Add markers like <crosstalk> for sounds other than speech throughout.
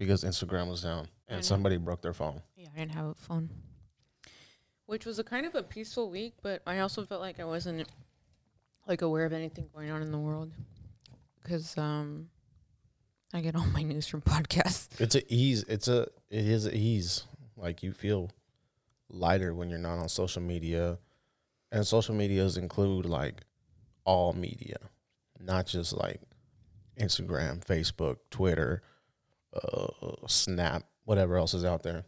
because Instagram was down and somebody broke their phone. Yeah, I didn't have a phone. Which was a kind of a peaceful week, but I also felt like I wasn't like aware of anything going on in the world because um, I get all <laughs> my news from podcasts. It's a ease. It's a it is a ease. Like you feel lighter when you're not on social media, and social medias include like all media, not just like Instagram, Facebook, Twitter, uh, Snap, whatever else is out there.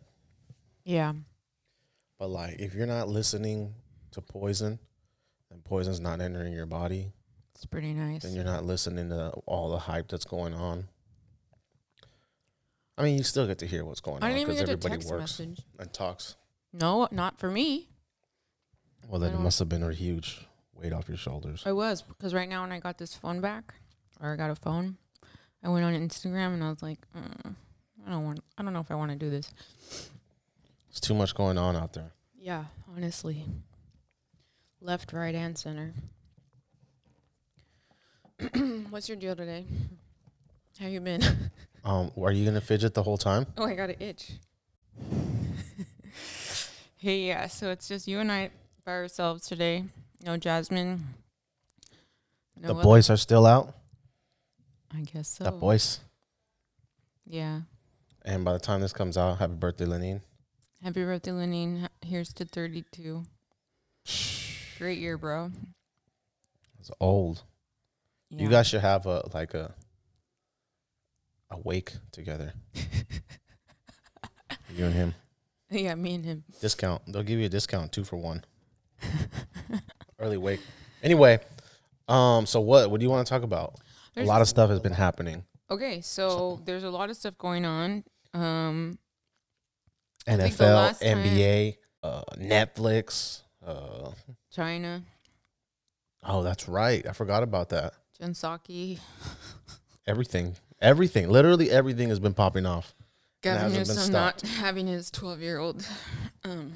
Yeah, But like, if you're not listening to poison, and poison's not entering your body, it's pretty nice. then you're not listening to all the hype that's going on. I mean, you still get to hear what's going I on didn't even because get a everybody text works message. and talks. No, not for me. Well, then it don't- must have been a huge weight off your shoulders. I was because right now when I got this phone back, or I got a phone, I went on Instagram and I was like, mm, I don't want. I don't know if I want to do this. It's too much going on out there. Yeah, honestly. Left, right, and center. <clears throat> What's your deal today? How you been? <laughs> Um, are you gonna fidget the whole time? oh, I got an itch. <laughs> hey, yeah. So it's just you and I by ourselves today. No Jasmine. No the other- boys are still out. I guess so. The boys. Yeah. And by the time this comes out, happy birthday, Lenine. Happy birthday, Lenine. Here's to 32. Great year, bro. It's old. Yeah. You guys should have a like a a wake together. <laughs> you and him. Yeah, me and him. Discount. They'll give you a discount two for one. <laughs> Early wake. Anyway, um, so what? What do you want to talk about? There's- a lot of stuff has been happening. Okay, so there's a lot of stuff going on. Um, NFL, NBA, uh, Netflix. Uh, China, oh, that's right. I forgot about that. Jen Psaki, <laughs> Everything, everything, literally everything has been popping off. Gavin Newsom not having his 12 year old um,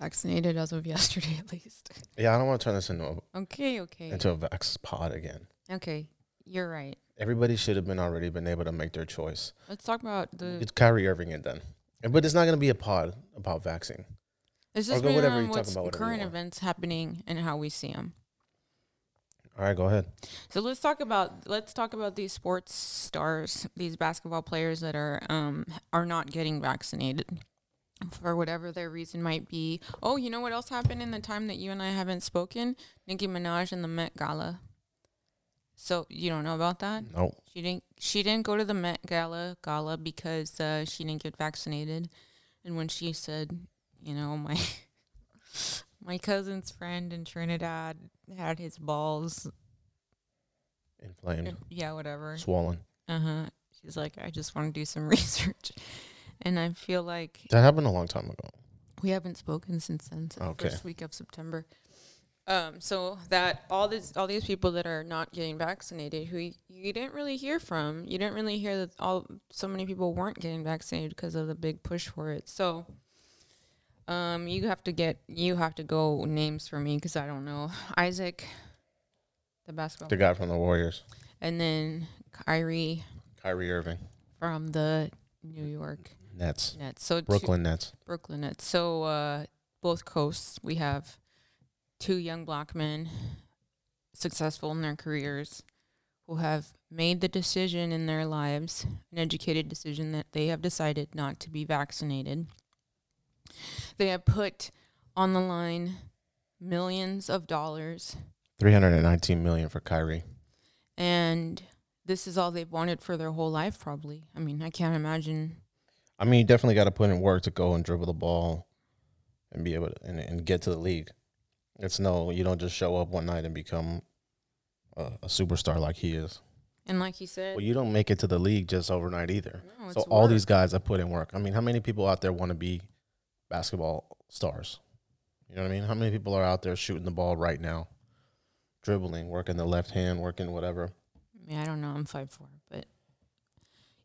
vaccinated as of yesterday, <laughs> at least. Yeah, I don't want to turn this into a, Okay, okay, into a vax pod again. Okay. You're right. Everybody should have been already been able to make their choice. Let's talk about the. It's Kyrie Irving it then. But it's not going to be a pod about vaccine. It's just been whatever on what's about, whatever current events happening and how we see them. All right, go ahead. So let's talk about let's talk about these sports stars, these basketball players that are um are not getting vaccinated for whatever their reason might be. Oh, you know what else happened in the time that you and I haven't spoken? Nicki Minaj and the Met Gala. So you don't know about that? No. She didn't. She didn't go to the Met Gala gala because uh, she didn't get vaccinated, and when she said, you know, my <laughs> my cousin's friend in Trinidad had his balls, Inflamed, yeah, whatever. swollen. Uh huh. She's like, I just want to do some <laughs> research, and I feel like That happened a long time ago. we haven't spoken since then, since Okay. the first week of September. Um, so that all these all these people that are not getting vaccinated, who you, you didn't really hear from, you didn't really hear that all so many people weren't getting vaccinated because of the big push for it. So, um, you have to get you have to go names for me because I don't know Isaac, the basketball, The guy from the Warriors, and then Kyrie Kyrie Irving, from the New York Nets, Nets. So Brooklyn Nets. Brooklyn Nets. So uh, both coasts, we have two young black men successful in their careers who have made the decision in their lives, an educated decision that they have decided not to be vaccinated. They have put on the line millions of dollars, 319 million for Kyrie. and this is all they've wanted for their whole life, probably. I mean, I can't imagine. I mean, you definitely got to put in work to go and dribble the ball and be able to and, and get to the league. It's no, you don't just show up one night and become a, a superstar like he is. And like you said, Well, you don't make it to the league just overnight either. no, So all work. these guys have put in work. I mean, how many people out there want to be basketball stars. You know what I mean? How many people are out there shooting the ball right now, dribbling, working the left hand, working whatever? Yeah, I don't know. I'm five four, but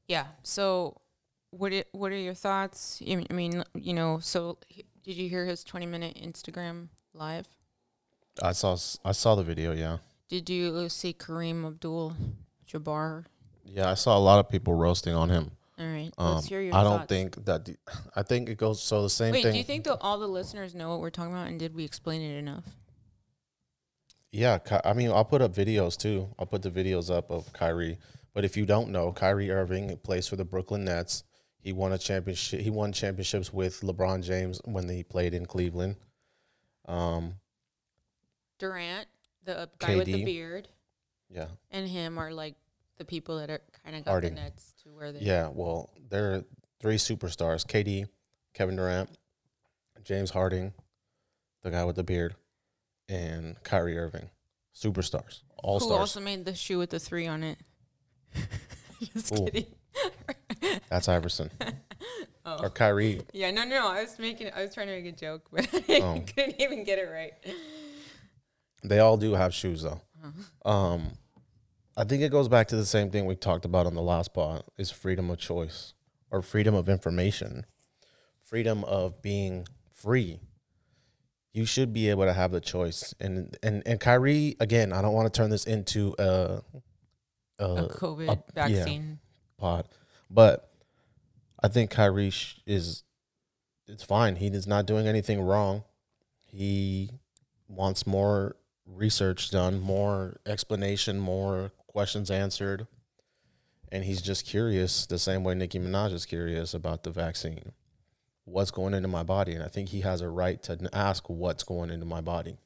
yeah. So, what it, what are your thoughts? I mean- you know, so did you hear his 20 minute Instagram live? I saw I saw the video. Yeah, Did you see Kareem Abdul Jabbar? yeah. I saw a lot of people roasting on him. All right, Um, let's hear your I don't think that. The, <laughs> I think it goes so the same Wait, thing. do you think that all the listeners know what we're talking about, and did we explain it enough? Yeah, I mean, I'll put up videos too. I'll put the videos up of Kyrie. But if you don't know, Kyrie Irving plays for the Brooklyn Nets. He won a championship. He won championships with LeBron James when he played in Cleveland. Um, Durant, the guy with the KD. beard, yeah, and him are like the people that are kind of got Harden. the Nets to where they. yeah. Well, there are three superstars: KD, Kevin Durant, James Harden, the guy with the beard, and Kyrie Irving. Superstars, all Who stars. also made the shoe with the three on it? <laughs> Just Ooh. kidding. That's Iverson <laughs> Oh. or Kyrie. Yeah, no, no. I was making. I was trying to make a joke, but <laughs> I Oh. couldn't even get it right. They all do have shoes though. Uh-huh. Um, I think it goes back to the same thing we talked about on the last pod: is freedom of choice or freedom of information, freedom of being free. You should be able to have the choice, and and and Kyrie again. I don't want to turn this into a a, A COVID yeah. vaccine. pod, but I think Kyrie sh- is it's fine. He is not doing anything wrong. He wants more research done, more explanation, more questions answered. And he's just curious the same way Nicki Minaj is curious about the vaccine. What's going into my body? And I think he has a right to ask what's going into my body.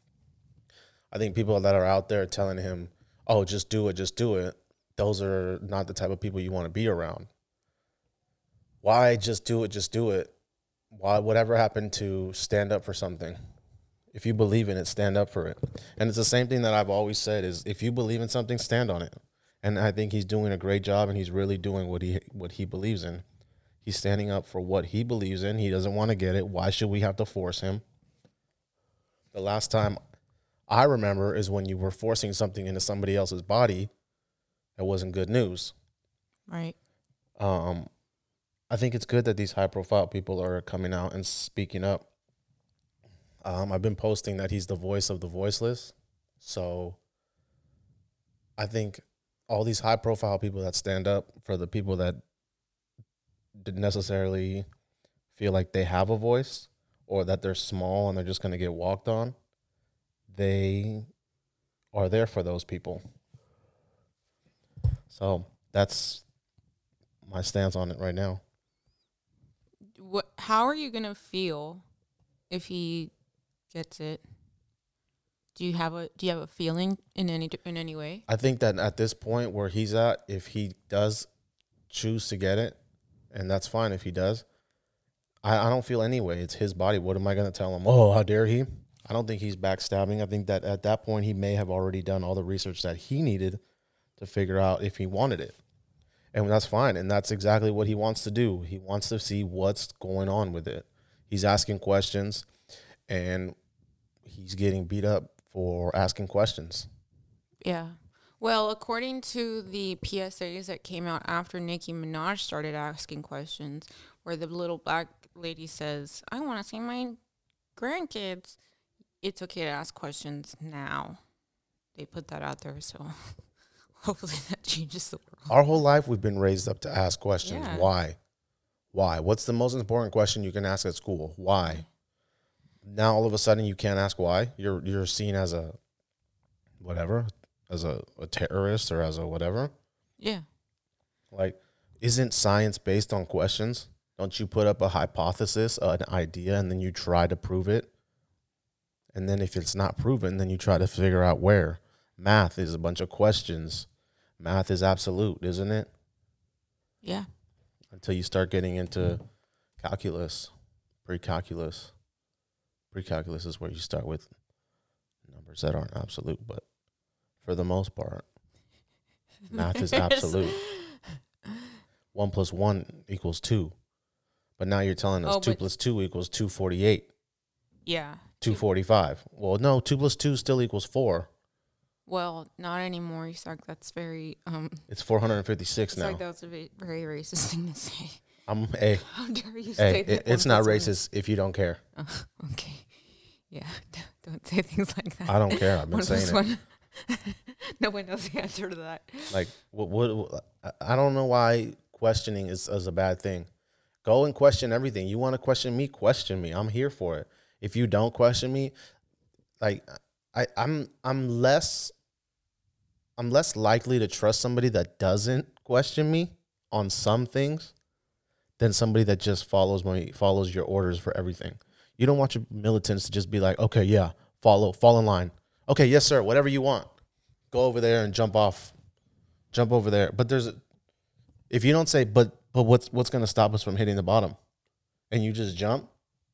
I think people that are out there telling him, oh, just do it, just do it, those are not the type of people you want to be around. Why just do it, just do it? Why, whatever happened to stand up for something? If you believe in it, stand up for it. And it's the same thing that I've always said is if you believe in something, stand on it. And I think he's doing a great job and he's really doing what he what he believes in. He's standing up for what he believes in. He doesn't want to get it. Why should we have to force him? The last time I remember is when you were forcing something into somebody else's body that wasn't good news. Right. Um, I think it's good that these high profile people are coming out and speaking up. Um, I've been posting that he's the voice of the voiceless. So I think all these high profile people that stand up for the people that didn't necessarily feel like they have a voice or that they're small and they're just going to get walked on, they are there for those people. So that's my stance on it right now. What? How are you gonna feel if he gets it? Do you have a Do you have a feeling in any in any way? I think that at this point where he's at, if he does choose to get it, and that's fine if he does, I, I don't feel anyway. It's his body. What am I going to tell him? Oh, how dare he? I don't think he's backstabbing. I think that at that point he may have already done all the research that he needed to figure out if he wanted it. And that's fine. And that's exactly what he wants to do. He wants to see what's going on with it. He's asking questions and he's getting beat up for asking questions. Yeah. Well, according to the PSAs that came out after Nicki Minaj started asking questions, where the little black lady says, I want to see my grandkids, it's okay to ask questions now. They put that out there, so <laughs> hopefully that changes the world. Our whole life, we've been raised up to ask questions. Yeah. Why? Why? What's the most important question you can ask at school? Why? Now all of a sudden you can't ask why. You're you're seen as a whatever, as a, a terrorist or as a whatever. Yeah. Like, isn't science based on questions? Don't you put up a hypothesis, an idea, and then you try to prove it? And then if it's not proven, then you try to figure out where. Math is a bunch of questions. Math is absolute, isn't it? Yeah. until you start getting into calculus, pre-calculus. Pre-calculus is where you start with numbers that aren't absolute, but for the most part, <laughs> math is absolute. One plus one equals two, but now you're telling us Oh, two but- plus two equals two forty-eight. Yeah. Two forty five. Well, no, two plus two still equals four. Well, not anymore. You suck. That's very um. It's four hundred and fifty six It's now. like that's a ve- very racist thing to say. I'm hey How dare you hey. say It, that? it's one not plus one racist if you don't care. <laughs> Okay. Yeah. <laughs> Don't say things like that. I don't care. I've been saying it. one. <laughs> no one knows the answer to that. Like what, what? I- I don't know why questioning is, is a bad thing. Go and question everything. You want to question me? Question me. I'm here for it. If you don't question me, like I, I'm I'm less I'm less likely to trust somebody that doesn't question me on some things than somebody that just follows my follows your orders for everything. You don't want your militants to just be like, okay, yeah, follow, fall in line. Okay, yes, sir, whatever you want. Go over there and jump off jump over there. But there's, a, if you don't say, but but what's what's going to stop us from hitting the bottom, and you just jump,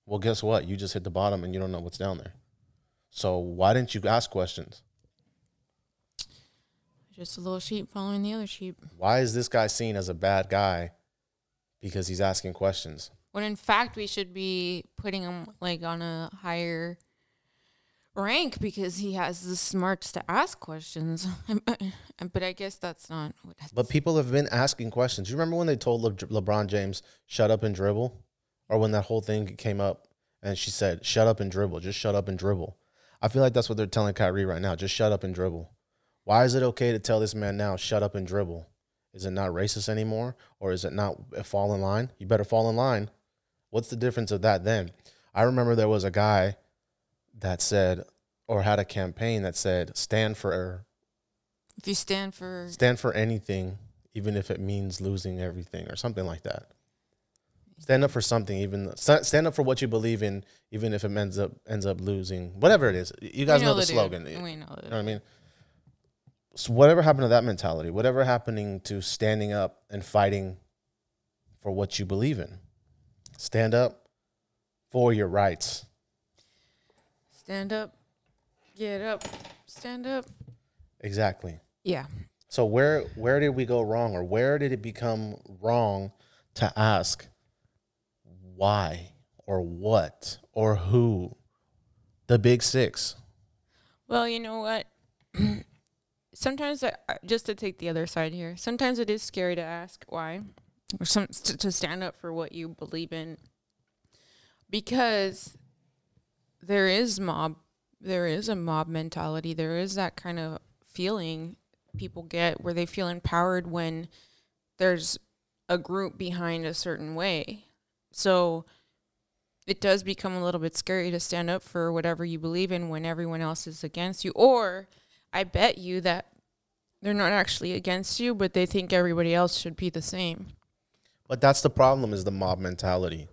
well, guess what? You just hit the bottom and you don't know what's down there. So why didn't you ask questions? Just a little sheep following the other sheep. Why is this guy seen as a bad guy? Because he's asking questions. When in fact we should be putting him like on a higher rank because he has the smarts to ask questions. <laughs> but I guess that's not what But people have been asking questions. You remember when they told Le- LeBron James, "Shut up and dribble," or when that whole thing came up and she said, "Shut up and dribble, just shut up and dribble." I feel like that's what they're telling Kyrie right now. Just shut up and dribble. Why is it okay to tell this man now, "Shut up and dribble"? Is it not racist anymore, or is it not a fall in line? You better fall in line. What's the difference of that then? I remember there was a guy that said, or had a campaign that said, "Stand for er- if you stand for stand for anything, even if it means losing everything or something like that. Stand up for something, even stand up for what you believe in, even if it ends up ends up losing whatever it is. You guys we know, the slogan. We You know know what I mean? So whatever happened to that mentality? Whatever happening to standing up and fighting for what you believe in? Stand up for your rights. stand up, get up, stand up. Exactly. Yeah. So where where did we go wrong, or where did it become wrong to ask why or what or who? The big six. Well, you know what? <clears throat> sometimes, I, I- just to take the other side here, sometimes it is scary to ask why, or some to, to stand up for what you believe in, because there is mob, there is a mob mentality. There is that kind of feeling people get where they feel empowered when there's a group behind a certain way. So it does become a little bit scary to stand up for whatever you believe in when everyone else is against you. Or I bet you that they're not actually against you, but they think everybody else should be the same. But that's the problem is the mob mentality.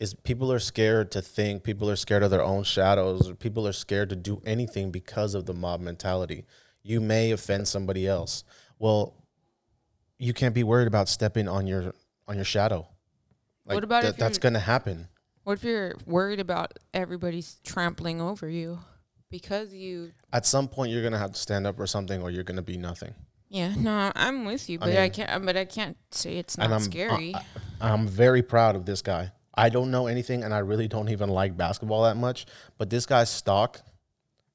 Is people are scared to think, people are scared of their own shadows, or people are scared to do anything because of the mob mentality. You may offend somebody else. Well, you can't be worried about stepping on your on your shadow. Like What about if that's going to happen? What if you're worried about everybody's trampling over you because you? At some point, you're going to have to stand up for something, or you're going to be nothing. Yeah, no, I'm with you, but I, mean- can't. But I can't say it's not I'm scary. I, I'm very proud of this guy. I don't know anything, and I really don't even like basketball that much. But this guy's stock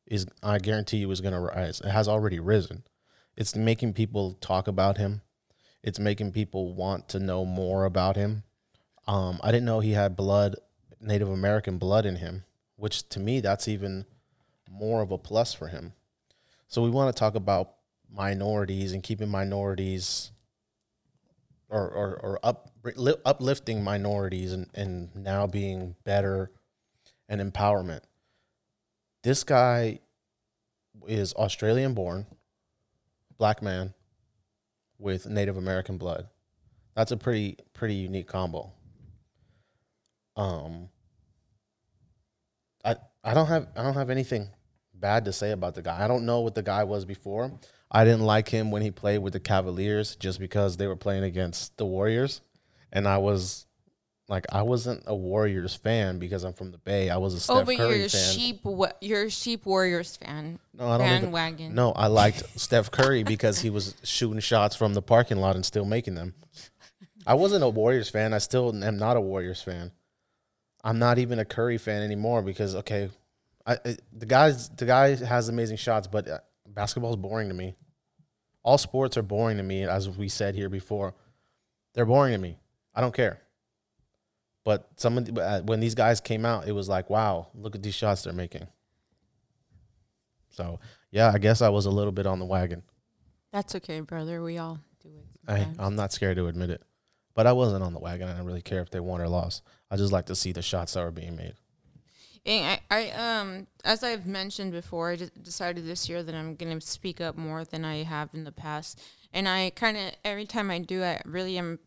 is, I guarantee you, is going to rise. It has already risen. It's making people talk about him. It's making people want to know more about him. Um, I didn't know he had blood, Native American blood in him, which to me that's even more of a plus for him. So we want to talk about minorities and keeping minorities or or, or up, li- uplifting minorities and, and now being better and empowerment. This guy is Australian born, black man with Native American blood. That's a pretty pretty unique combo. Um I I don't have I don't have anything bad to say about the guy. I don't know what the guy was before. I didn't like him when he played with the Cavaliers just because they were playing against the Warriors. And I was like I wasn't a Warriors fan because I'm from the Bay. I was a Steph oh, but Curry you're a fan. sheep. wa- You're a sheep Warriors fan. No, I don't even- bandwagon. No, I liked Steph Curry because he was shooting shots from the parking lot and still making them. I wasn't a Warriors fan. I still am not a Warriors fan. I'm not even a Curry fan anymore because okay, I, I the guys the guy has amazing shots, but uh, basketball is boring to me. All sports are boring to me, as we said here before. They're boring to me. I don't care. But some of the, uh, when these guys came out, it was like, wow, look at these shots they're making. So yeah, I guess I was a little bit on the wagon. That's okay, brother. We all do it. I, I'm not scared to admit it, but I wasn't on the wagon. I didn't really care if they won or lost. I just like to see the shots that were being made. I, I um as I've mentioned before, I decided this year that I'm gonna speak up more than I have in the past. And I kind of every time I do, I really am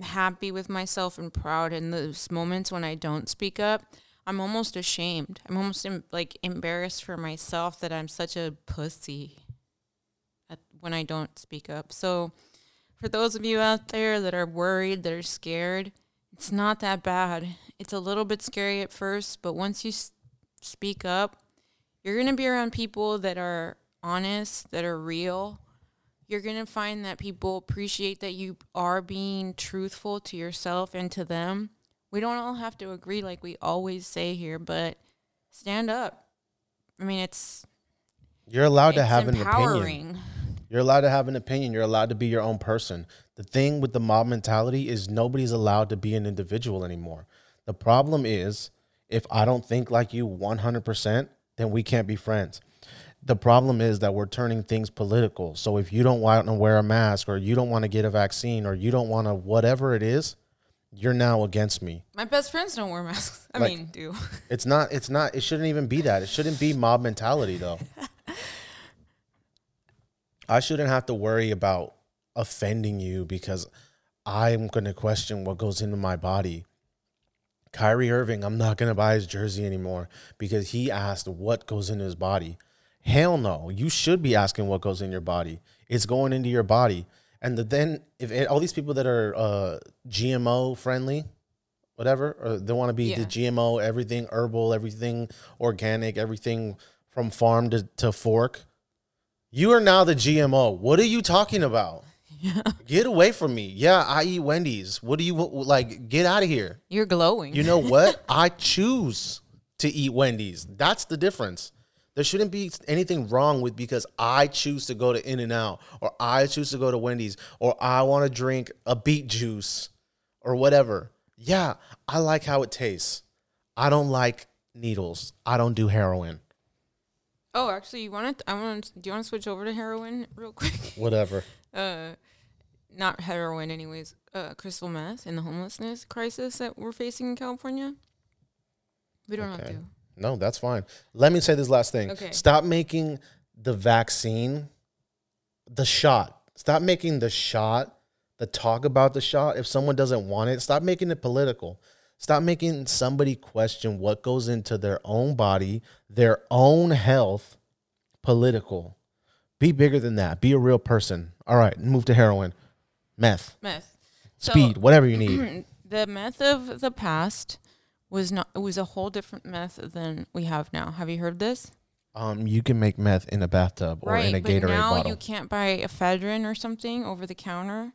happy with myself and proud. In those moments when I don't speak up, I'm almost ashamed. I'm almost em- like embarrassed for myself that I'm such a pussy at, when I don't speak up. So, for those of you out there that are worried, that are scared, it's not that bad. It's a little bit scary at first, but once you s- speak up, you're going to be around people that are honest, that are real. You're going to find that people appreciate that you are being truthful to yourself and to them. We don't all have to agree like we always say here, but stand up. I mean, it's You're allowed to it's have an opinion. You're allowed to have an opinion. You're allowed to be your own person. The thing with the mob mentality is nobody's allowed to be an individual anymore. The problem is if I don't think like you 100%, then we can't be friends. The problem is that we're turning things political. So if you don't want to wear a mask or you don't want to get a vaccine or you don't want to whatever it is, you're now against me. My best friends don't wear masks. I Like- mean, do. <laughs> It's not it's not it shouldn't even be that. It shouldn't be mob mentality though. <laughs> I shouldn't have to worry about offending you because I'm going to question what goes into my body. Kyrie Irving, I'm not going to buy his jersey anymore because he asked what goes into his body. Hell no. You should be asking what goes in your body. It's going into your body. And the, then if it, all these people that are uh, GMO friendly, whatever, or they want to be the GMO, everything herbal, everything organic, everything from farm to, to fork. You are now the GMO. What are you talking about? <laughs> Get away from me. Yeah, I eat Wendy's. What do you like? Get out of here. You're glowing. You know what? <laughs> I choose to eat Wendy's. That's the difference. There shouldn't be anything wrong with because I choose to go to In and Out or I choose to go to Wendy's or I want to drink a beet juice or whatever. Yeah, I like how it tastes. I don't like needles. I don't do heroin. Oh, actually, you want to? I want. To do you want to switch over to heroin real quick? <laughs> Whatever. uh, not heroin, anyways. Uh, crystal meth and the homelessness crisis that we're facing in California. We don't have to. No, that's fine. Let me say this last thing. Okay. Stop making the vaccine the shot. Stop making the shot the talk about the shot. If someone doesn't want it, stop making it political. Stop making somebody question what goes into their own body, their own health, political. Be bigger than that. Be a real person. All right, move to heroin, meth, Meth. So, speed, whatever you need. <clears throat> the meth of the past was not. It was a whole different meth than we have now. Have you heard this? Um, you can make meth in a bathtub or in a but Gatorade now bottle. you can't buy ephedrine or something over the counter.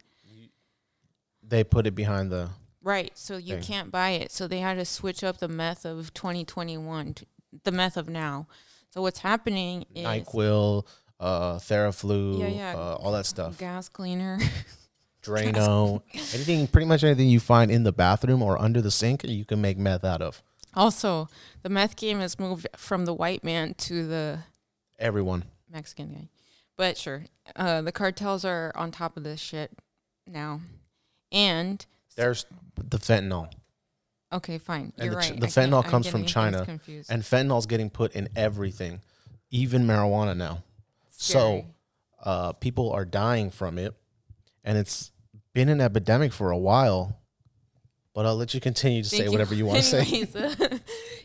they put it behind the Right. So you Okay. can't buy it. So they had to switch up the meth of 2021 to the meth of now. So what's happening is NyQuil, uh, Theraflu, Yeah, yeah. Uh, all that stuff. gas cleaner. <laughs> Drano, anything, pretty much anything you find in the bathroom or under the sink, you can make meth out of. also, the meth game has moved from the white man to the Everyone. Mexican guy. But sure, uh, the cartels are on top of this shit now. And There's the fentanyl, okay, fine. You're the right. the I fentanyl comes from China, Confused. and fentanyl's getting put in everything, even marijuana now. So uh, people are dying from it, and it's been an epidemic for a while. But I'll let you continue to say Thank whatever you want to <laughs> say.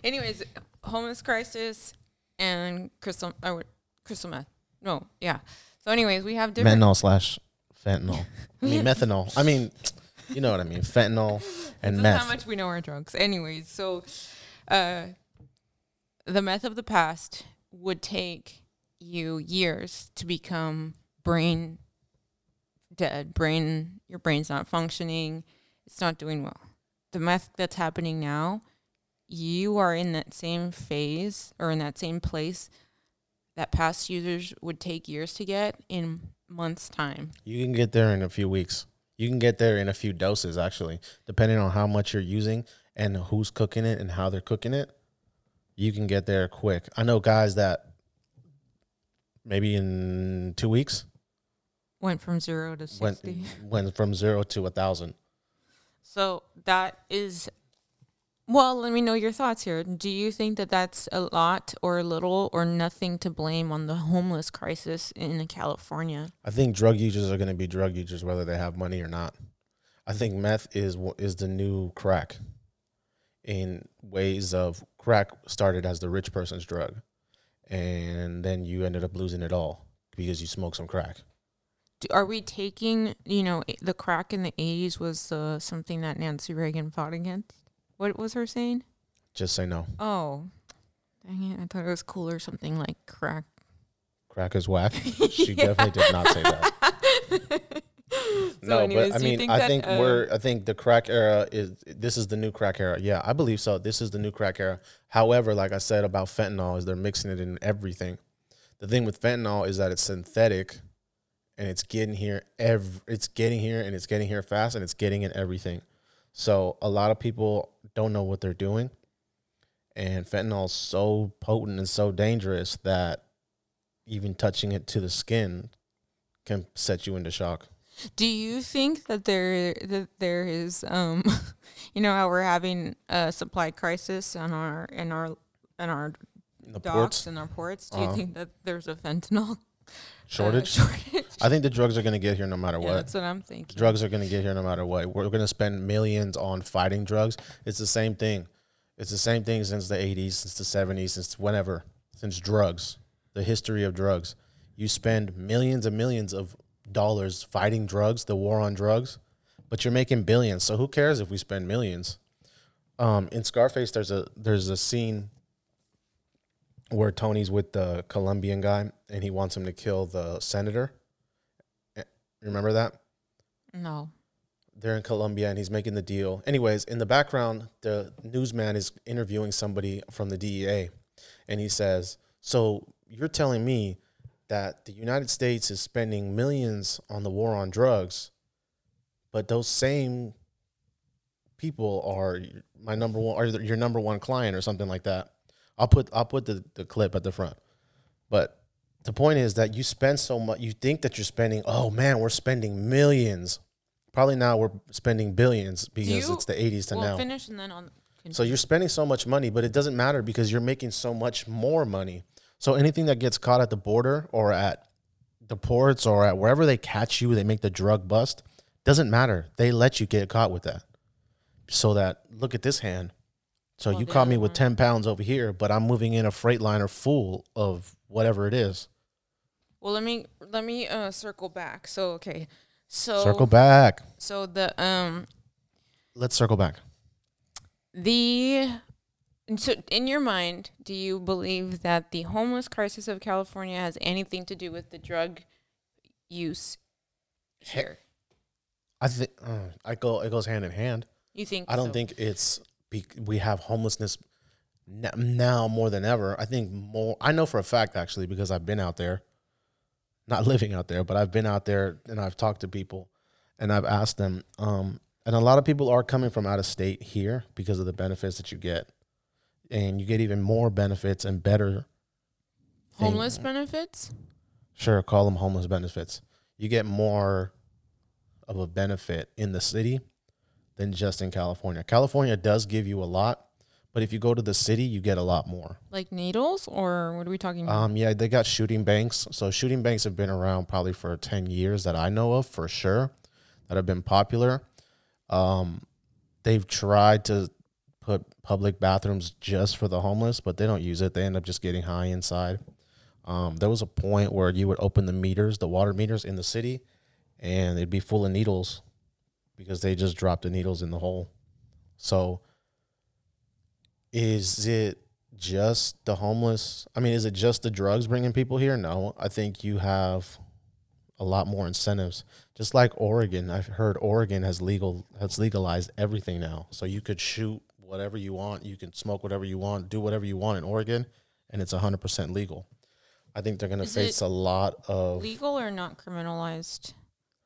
anyways, uh, <laughs> homeless crisis and crystal or crystal meth. No, yeah. So, anyways, we have different. Fentanyl slash fentanyl. I mean <laughs> methanol. I mean, you know what I mean. Fentanyl and This is meth. how much we know our drugs. Anyways, so uh, the meth of the past would take you years to become brain dead. Brain, your brain's not functioning. It's not doing well. The meth that's happening now you are in that same phase or in that same place that past users would take years to get in months' time. You can get there in a few weeks. You can get there in a few doses, actually, depending on how much you're using and who's cooking it and how they're cooking it. You can get there quick. I know guys that maybe in two weeks Went from zero to went 60. went from zero to a thousand. So that is, well, let me know your thoughts here. Do you think that that's a lot or a little or nothing to blame on the homeless crisis in California? I think drug users are going to be drug users whether they have money or not. I think meth is is the new crack. In ways of crack started as the rich person's drug, and then you ended up losing it all because you smoked some crack. Are we taking, you know, the crack in the 80s was uh, something that Nancy Reagan fought against? What was her saying? Just say no. Oh, dang it. I thought it was cool or something like crack. Crack is whack. <laughs> She definitely did not say that. <laughs> no, anyways, but I mean, think I that, think uh, we're. I think the crack era is. This is the new crack era. Yeah, I believe so. This is the new crack era. However, like I said about fentanyl, is they're mixing it in everything. The thing with fentanyl is that it's synthetic, and it's getting here. Every it's getting here, and it's getting here fast, and it's getting in everything. So a lot of people don't know what they're doing, and fentanyl is so potent and so dangerous that even touching it to the skin can set you into shock. Do you think that there that there is um <laughs> you know how we're having a supply crisis on our in our in our docks ports and our ports? Do Uh-huh. you think that there's a fentanyl uh, shortage. shortage? <laughs> I think the drugs are going to get here no matter yeah, what. that's what I'm thinking. Drugs are going to get here no matter what. We're going to spend millions on fighting drugs. It's the same thing. It's the same thing since the 80s, since the 70s, since whenever, since drugs, the history of drugs. You spend millions and millions of dollars fighting drugs, the war on drugs, but you're making billions. So who cares if we spend millions? Um, in Scarface, there's a there's a scene where Tony's with the Colombian guy and he wants him to kill the senator. Eh, Remember that? No. they're in Colombia and he's making the deal. Anyways, in the background, the newsman is interviewing somebody from the DEA and he says, So you're telling me that the United States is spending millions on the war on drugs, but those same people are my number one or your number one client or something like that. I'll put I'll put the, the clip at the front. But the point is that you spend so much you think that you're spending, oh man, we're spending millions. Probably now we're spending billions because you- it's the 80s to Well, now. finish and then on. So you're spending so much money, but it doesn't matter because you're making so much more money. So anything that gets caught at the border or at the ports or at wherever they catch you, they make the drug bust. Doesn't matter. They let you get caught with that. So that look at this hand. So Well, you caught me with 10 pounds over here, but I'm moving in a freight liner full of whatever it is. Well, let me let me uh circle back. So okay. So Circle back. So the um Let's circle back. the so in your mind, do you believe that the homeless crisis of California has anything to do with the drug use here? I think uh, I go. It goes hand in hand. You think? I don't so? think it's we have homelessness now more than ever. I think more. I know for a fact actually because I've been out there, not <laughs> living out there, but I've been out there and I've talked to people, and I've asked them. Um, and a lot of people are coming from out of state here because of the benefits that you get, and you get even more benefits and better. homeless benefits. Sure, call them homeless benefits. You get more of a benefit in the city than just in California. California does give you a lot, but if you go to the city, you get a lot more. Like needles, or what are we talking about? Um, yeah, they got shooting banks. So shooting banks have been around probably for 10 years that I know of for sure that have been popular. Um, they've tried to put public bathrooms just for the homeless, but they don't use it. They end up just getting high inside. Um, there was a point where you would open the meters, the water meters in the city, and it'd be full of needles because they just dropped the needles in the hole. So, is it just the homeless? I mean, is it just the drugs bringing people here? No, I think you have a lot more incentives. Just like Oregon, I've heard Oregon has legal has legalized everything now, so you could shoot whatever you want. You can smoke whatever you want, do whatever you want in Oregon, and it's 100% legal. I think they're going to face a lot of. Legal or not criminalized?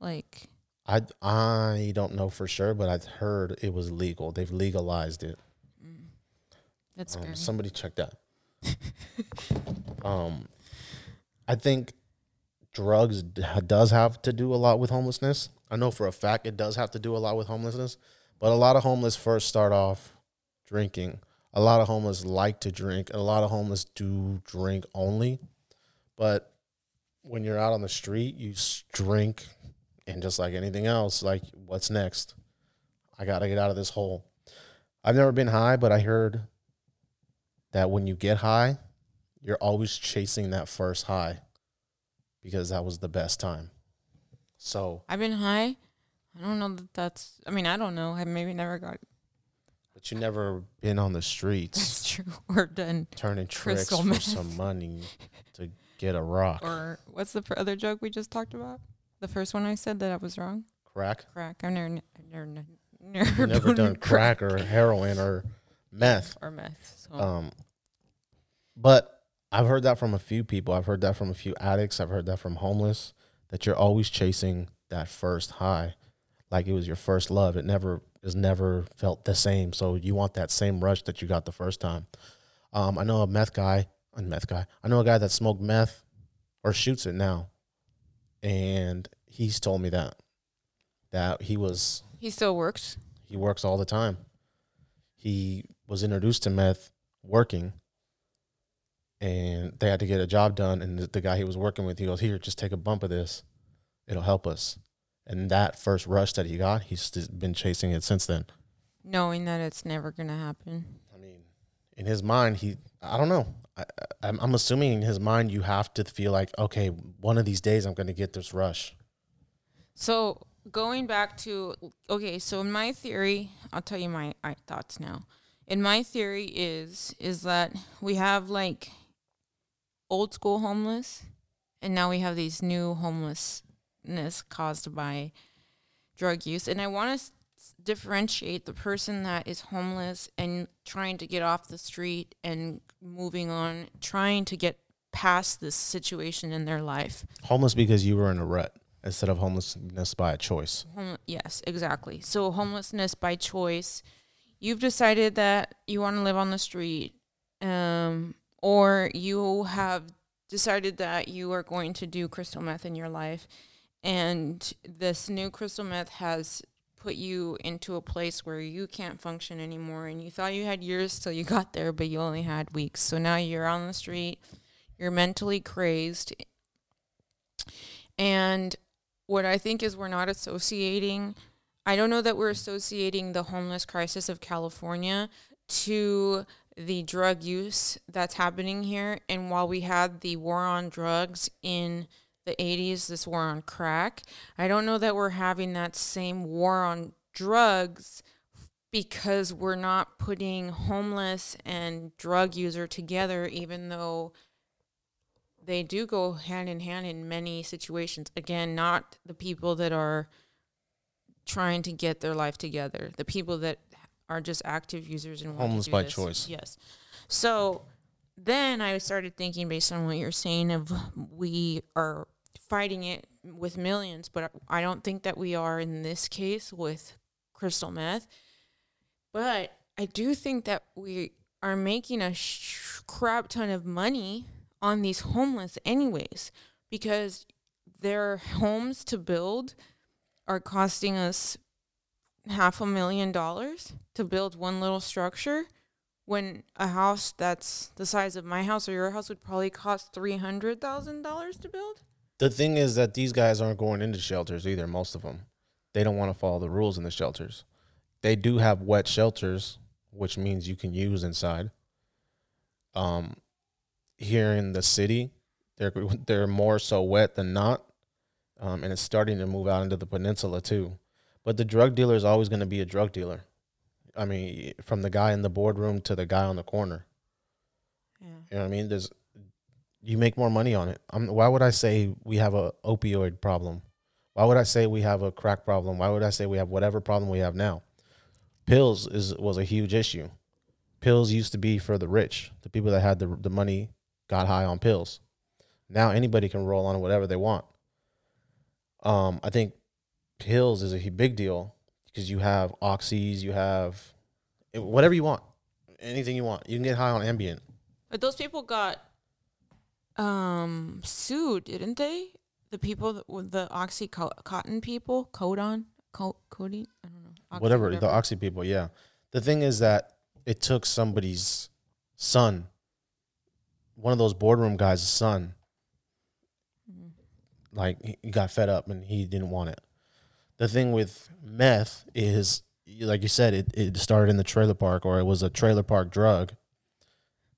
Like, I I don't know for sure, but I've heard it was legal. They've legalized it. that's Um, somebody check that. <laughs> um, I think drugs d- does have to do a lot with homelessness. I know for a fact it does have to do a lot with homelessness, but a lot of homeless first start off drinking. A lot of homeless like to drink. And a lot of homeless do drink only, but when you're out on the street, you drink, and just like anything else, like what's next? I gotta get out of this hole. I've never been high, but I heard that when you get high, you're always chasing that first high because that was the best time. So, I've been high. I don't know that that's. I mean, I don't know. I maybe never got. but you never been on the streets That's true. <laughs> Or done. turning tricks for meth. some money <laughs> to get a rock. Or what's the other joke we just talked about? The first one I said that I was wrong. Crack. Crack. I've never, I've never, never, never done <laughs> crack or heroin or meth. or meth. So. Um, but I've heard that from a few people. I've heard that from a few addicts. I've heard that from homeless that you're always chasing that first high, like it was your first love. It never is never felt the same. So you want that same rush that you got the first time. Um, I know a meth guy, a meth guy. I know a guy that smoked meth or shoots it now, and he's told me that that he was he still works. he works all the time. He was introduced to meth working, and they had to get a job done. And the, the guy he was working with, he goes, "Here, just take a bump of this. It'll help us." And that first rush that he got, he's been chasing it since then. Knowing that it's never gonna happen. I mean, in his mind, he, I don't know. I, I, I'm I'm assuming in his mind, you have to feel like, okay, one of these days I'm going to get this rush. So going back to okay, so in my theory, I'll tell you my thoughts now. In my theory is is that we have like old school homeless, and now we have these new homelessness caused by drug use, and I want to differentiate the person that is homeless and trying to get off the street and moving on, trying to get past this situation in their life. Homeless because you were in a rut instead of homelessness by a choice. Home, yes, exactly. So homelessness by choice. You've decided that you want to live on the street, um, or you have decided that you are going to do crystal meth in your life, and this new crystal meth has put you into a place where you can't function anymore, and you thought you had years till you got there, but you only had weeks. So now you're on the street, you're mentally crazed, and what I think is we're not associating, I don't know that we're associating the homeless crisis of California to the drug use that's happening here. And while we had the war on drugs in the 80s, this war on crack, I don't know that we're having that same war on drugs because we're not putting homeless and drug user together, even though they do go hand in hand in many situations. Again, not the people that are trying to get their life together, the people that are just active users and Homeless by this. choice. Yes. So then I started thinking, based on what you're saying, of we are fighting it with millions, but I don't think that we are in this case with crystal meth. But I do think that we are making a sh- crap ton of money on these homeless, anyways, because their homes to build are costing us half a million dollars to build one little structure when a house that's the size of my house or your house would probably cost $300,000 to build. The thing is that these guys aren't going into shelters either. Most of them, they don't want to follow the rules in the shelters. They do have wet shelters, which means you can use inside. Um, here in the city, they're <laughs> they're more so wet than not, um, and it's starting to move out into the peninsula too. But the drug dealer is always going to be a drug dealer. I mean, from the guy in the boardroom to the guy on the corner. Yeah. You know what I mean? There's you make more money on it. Um, why would I say we have a opioid problem? Why would I say we have a crack problem? Why would I say we have whatever problem we have now? pills is was a huge issue. Pills used to be for the rich, the people that had the the money got high on pills. Now anybody can roll on whatever they want. Um, I think pills is a big deal because you have oxys, you have eh, whatever you want, anything you want. You can get high on Ambien. But those people got um sued, didn't they? The people that, with the oxycontin people, codon, co- codeine, I don't know. Oxy whatever, the oxy people. Yeah, the thing is that it took somebody's son, one of those boardroom guys' son, Mhm. like he he got fed up and he didn't want it. The thing with meth is, like you said, it, it started in the trailer park or it was a trailer park drug,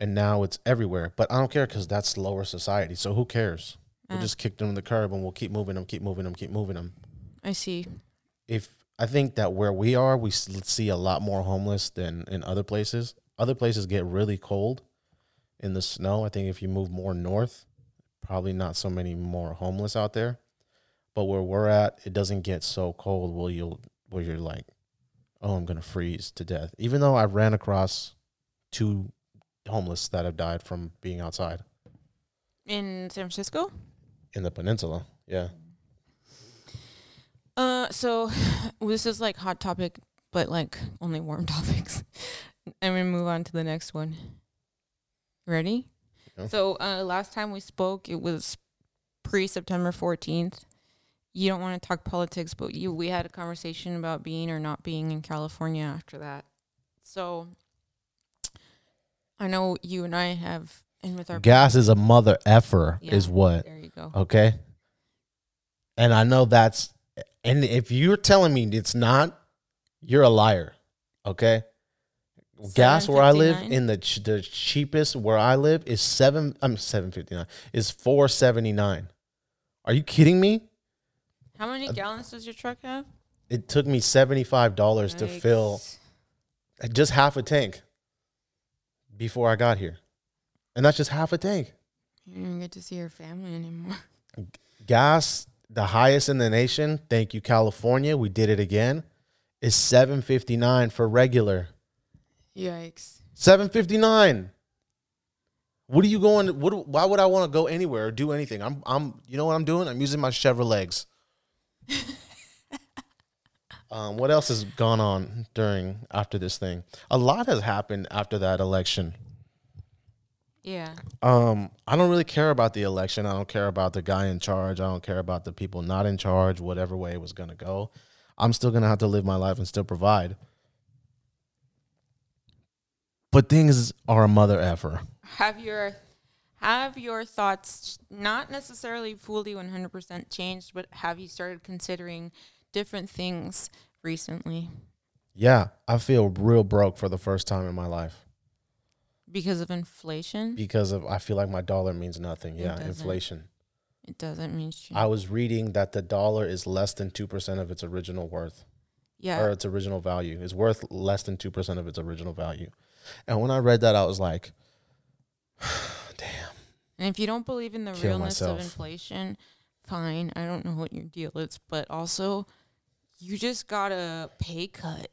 and now it's everywhere. But I don't care because that's lower society. So who cares? We'll Uh, just kick them to the curb and we'll keep moving them, keep moving them, keep moving them. I see. If I think that where we are, we see a lot more homeless than in other places. Other places get really cold in the snow. I think if you move more north, probably not so many more homeless out there. But where we're at, it doesn't get so cold where you'll where you're like, oh, I'm gonna freeze to death. Even though I ran across two homeless that have died from being outside In San Francisco? in the peninsula. Yeah. Uh, so <sighs> this is like hot topic, but like only warm <laughs> topics. I'm gonna move on to the next one. Ready? Yeah. So uh, last time we spoke, it was pre September 14th. You don't want to talk politics, but you we had a conversation about being or not being in California after that. So I know you and I have, and with our Gas is a mother effer, Yeah. is what. there you go. Okay. And I know that's, and if you're telling me it's not, you're a liar. Okay. Gas where I live in the ch- the cheapest where I live is seven. I'm seven fifty nine. Is four seventy nine. Are you kidding me? How many uh, gallons does your truck have? It took me seventy five dollars to fill uh, just half a tank before I got here, and that's just half a tank. You don't get to see your family anymore. <laughs> gas the highest in the nation. Thank you california. We did it again. Is 759 for regular. Yikes. 759 what are you going what why would i want to go anywhere or do anything? I'm i'm you know what i'm doing? I'm using my chevrolegs <laughs> um what else has gone on during after this thing a lot has happened after that election Yeah. Um, I don't really care about the election. I don't care about the guy in charge. I don't care about the people not in charge, whatever way it was gonna go. I'm still gonna have to live my life and still provide. But things are a mother effer. Have your have your thoughts not necessarily fully 100% changed, but have you started considering different things recently Yeah, I feel real broke for the first time in my life because of inflation? because of I feel like my dollar means nothing. It Yeah, doesn't. inflation. It doesn't mean shit. I was reading that the dollar is less than two percent of its original worth. yeah. or its original value is worth less than 2% of its original value. And when I read that, I was like, <sighs> damn. And if you don't believe in the Kill realness myself. of inflation, fine. I don't know what your deal is, but also you just got a pay cut,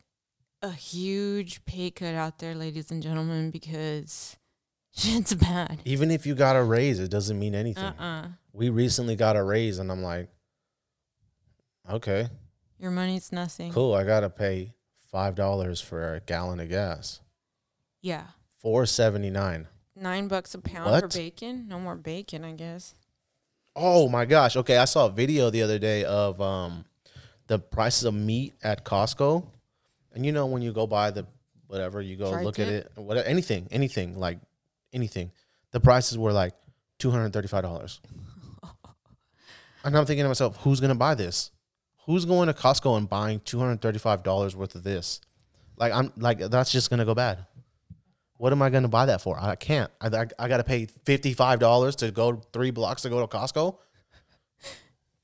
a huge pay cut out there, ladies and gentlemen, because <laughs> shit's bad. Even if you got a raise, it doesn't mean anything. Uh uh We recently got a raise, and I'm like, okay, Your money's nothing. cool. I got to pay $5 for a gallon of gas. Yeah. Four seventy nine. Nine bucks a pound for bacon? No more bacon, I guess. Oh my gosh. Okay, I saw a video the other day of um the prices of meat at Costco. And you know when you go buy the whatever, you go look at it, whatever anything, anything, like anything. The prices were like $235. <laughs> and I'm thinking to myself, who's going to buy this? Who's going to Costco and buying $235 worth of this? Like I'm like that's just going to go bad. What am I going to buy that for? I can't. I, I, I got to pay $55 to go 3 blocks to go to Costco.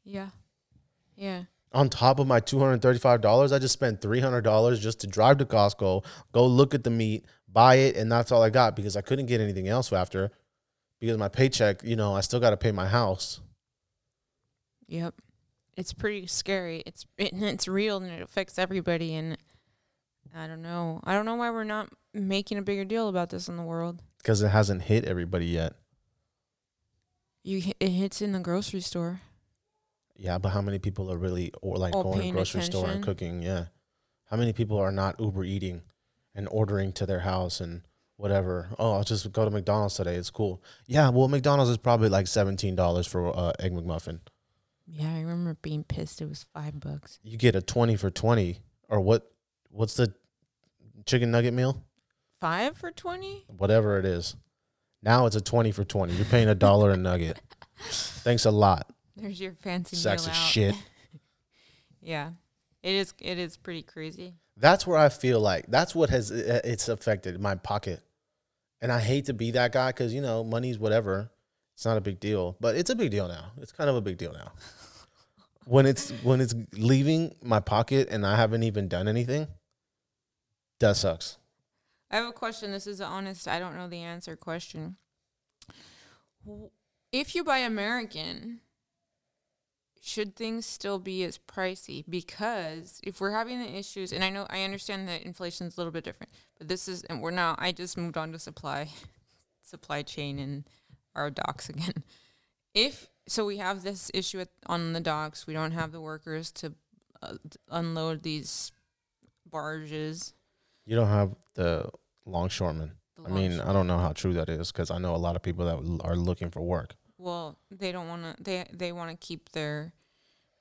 Yeah. Yeah. On top of my $235 i just spent $300 just to drive to costco go look at the meat buy it and that's all i got because i couldn't get anything else after because my paycheck you know i still got to pay my house Yep. It's pretty scary. It's <laughs> it, it's real and it affects everybody and I don't know. I don't know why we're not making a bigger deal about this in the world. because it hasn't hit everybody yet. You it hits in the grocery store. Yeah, but how many people are really or like going to grocery store and cooking? Yeah, how many people are not Uber eating and ordering to their house and whatever? Oh, I'll just go to McDonald's today. It's cool. Yeah, well, McDonald's is probably like seventeen dollars for uh, egg McMuffin. Yeah, I remember being pissed. It was five bucks. You get a twenty for twenty, or what? What's the chicken nugget meal? Five for twenty? Whatever it is. Now it's a twenty for twenty. You're paying a dollar a nugget. <laughs> Thanks a lot. There's your fancy Sacks of shit. <laughs> yeah, it is. It is pretty crazy. That's where I feel like that's what has uh, it's affected my pocket, and I hate to be that guy because you know money's whatever. It's not a big deal, but it's a big deal now. It's kind of a big deal now. <laughs> when it's when it's leaving my pocket and I haven't even done anything, that sucks. I have a question. This is an honest. I don't know the answer question. If you buy American, should things still be as pricey? Because if we're having the issues, and I know I understand that inflation is a little bit different, but this is, and we're now. I just moved on to supply, <laughs> supply chain and our docks <laughs> again. If so, we have this issue at, on the docks. We don't have the workers to uh, unload these barges. You don't have the longshoremen. the I mean, I don't know how true that is because I know a lot of people that are looking for work. Well, they don't want to. They they want to keep their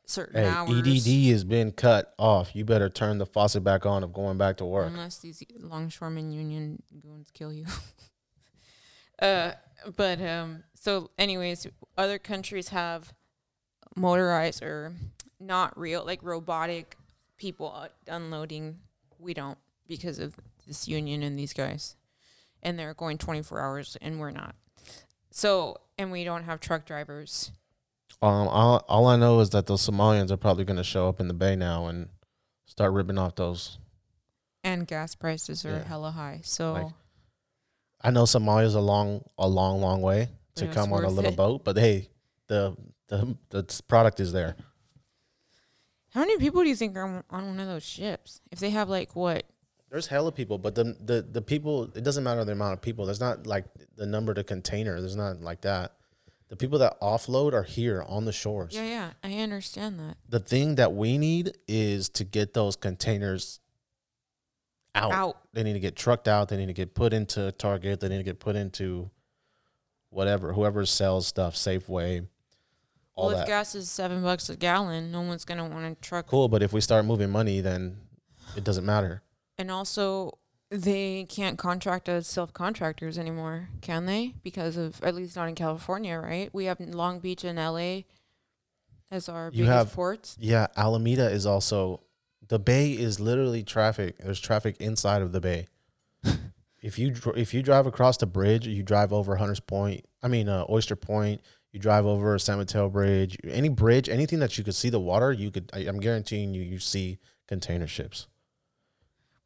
certain Hey, hours. EDD has been cut off. You better turn the faucet back on of going back to work. Unless these longshoremen union goons kill you. <laughs> uh, but um, so anyways, other countries have motorized or not real, like robotic people unloading. We don't because of this union and these guys, and they're going twenty four hours, and we're not. So, and we don't have truck drivers. Um, all, all I know is that those Somalians are probably going to show up in the bay now and start ripping off those. and gas prices are Yeah. hella high. So Like, I know Somalia's a long, a long, long way to come on a little it. boat, but hey, the the the product is there. how many people do you think are on- on one of those ships? If they have like what? There's hella people, but the the the people. It doesn't matter the amount of people. There's not like the number to container. There's not like that. The people that offload are here on the shores. Yeah, yeah, I understand that. The thing that we need is to get those containers out. Out. They need to get trucked out. They need to get put into Target. They need to get put into whatever, whoever sells stuff, Safeway, all well, if that. gas is seven bucks a gallon, no one's gonna want to truck. cool, but if we start moving money, then it doesn't matter. And also, they can't contract as self contractors anymore, can they? Because of at least not in California, right? We have Long Beach and LA as our You biggest have- ports. Yeah, Alameda is also the bay is literally traffic. There's traffic inside of the bay. <laughs> if you if you drive across the bridge, you drive over Hunters Point. I mean uh, Oyster Point. You drive over San Mateo Bridge. Any bridge, anything that you could see the water, you could. I, I'm guaranteeing you, you see container ships.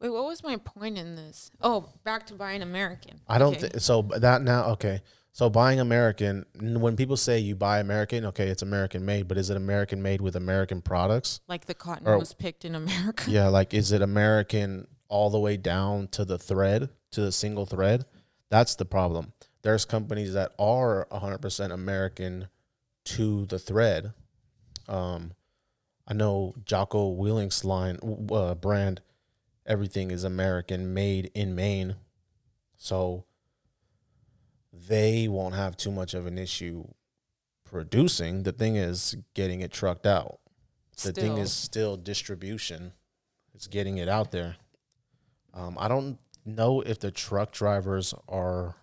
Wait, what was my point in this? Oh, back to buying American. I don't Okay. think so. That now okay. So buying American, when people say you buy American, okay, it's American made, but is it American made with American products? like the cotton Or- was picked in America. Yeah, like is it American all the way down to the thread, to the single thread? That's the problem. There's companies that are 100% American to the thread. Um, I know Jocko Willink's line uh, brand, everything is American made in Maine. So they won't have too much of an issue producing. The thing is getting it trucked out. The thing is still distribution. It's getting it out there. Um, I don't know if the truck drivers are.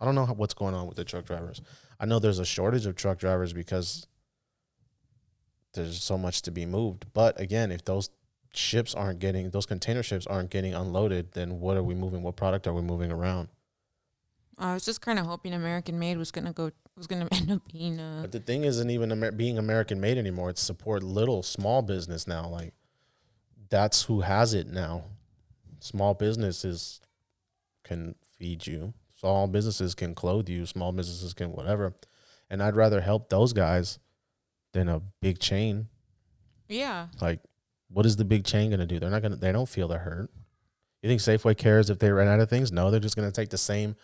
I don't know how, what's going on with the truck drivers. I know there's a shortage of truck drivers because there's so much to be moved. But again, if those ships aren't getting those container ships aren't getting unloaded, then what are we moving? What product are we moving around? I was just kind of hoping American made was gonna go was gonna <laughs> end up being uh But the thing isn't even Amer- being American made anymore. It's support little small business now. Like that's who has it now. Small businesses can feed you. Small businesses can clothe you. Small businesses can whatever. And I'd rather help those guys than a big chain. yeah. Like, what is the big chain gonna do? They're not gonna. They don't feel the hurt. You think Safeway cares if they run out of things? No, they're just gonna take the same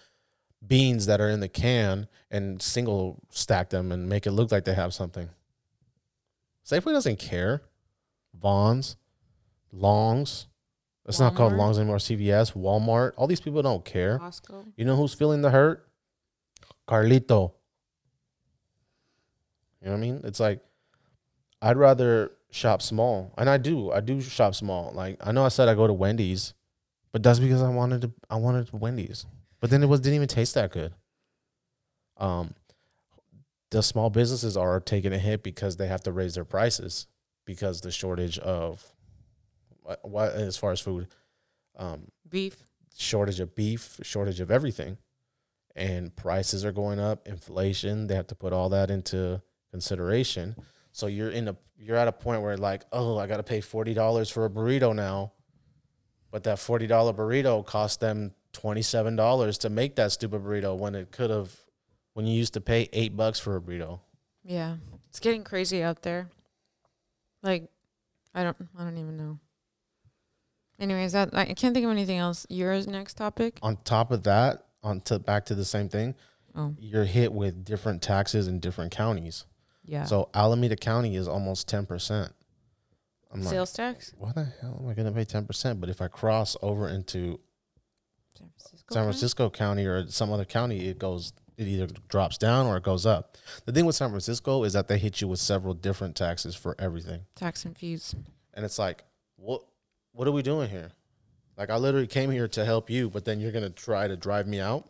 beans that are in the can and single stack them and make it look like they have something. Safeway doesn't care. Vons, Longs. It's not called Longs anymore. CVS, Walmart. All these people don't care. Costco. You know who's feeling the hurt? Carlito. You know what I mean? It's like I'd rather shop small, and I do. I do shop small. Like I know I said I go to Wendy's, but that's because I wanted to. I wanted Wendy's, but then it was didn't even taste that good. Um, the small businesses are taking a hit because they have to raise their prices because the shortage of what, what as far as food, um, Beef. shortage of beef, shortage of everything, and prices are going up, inflation. They have to put all that into consideration. So you're in a you're at a point where like, oh, I got to pay forty dollars for a burrito now, but that forty dollar burrito cost them twenty seven dollars to make that stupid burrito when it could have when you used to pay eight bucks for a burrito. Yeah. It's getting crazy out there. Like, I don't, I don't even know. Anyways, that I can't think of anything else. Yours next topic. On top of that, on to back to the same thing, Oh, you're hit with different taxes in different counties. Yeah. So Alameda County is almost ten percent. I'm like, Sales tax. why the hell am I going to pay ten percent? But if I cross over into San Francisco. San County? Francisco County or some other county, it goes, it either drops down or it goes up. The thing with San Francisco is that they hit you with several different taxes for everything, Tax and fees. and it's like, what, what are we doing here? Like, I literally came here to help you, but then you're going to try to drive me out.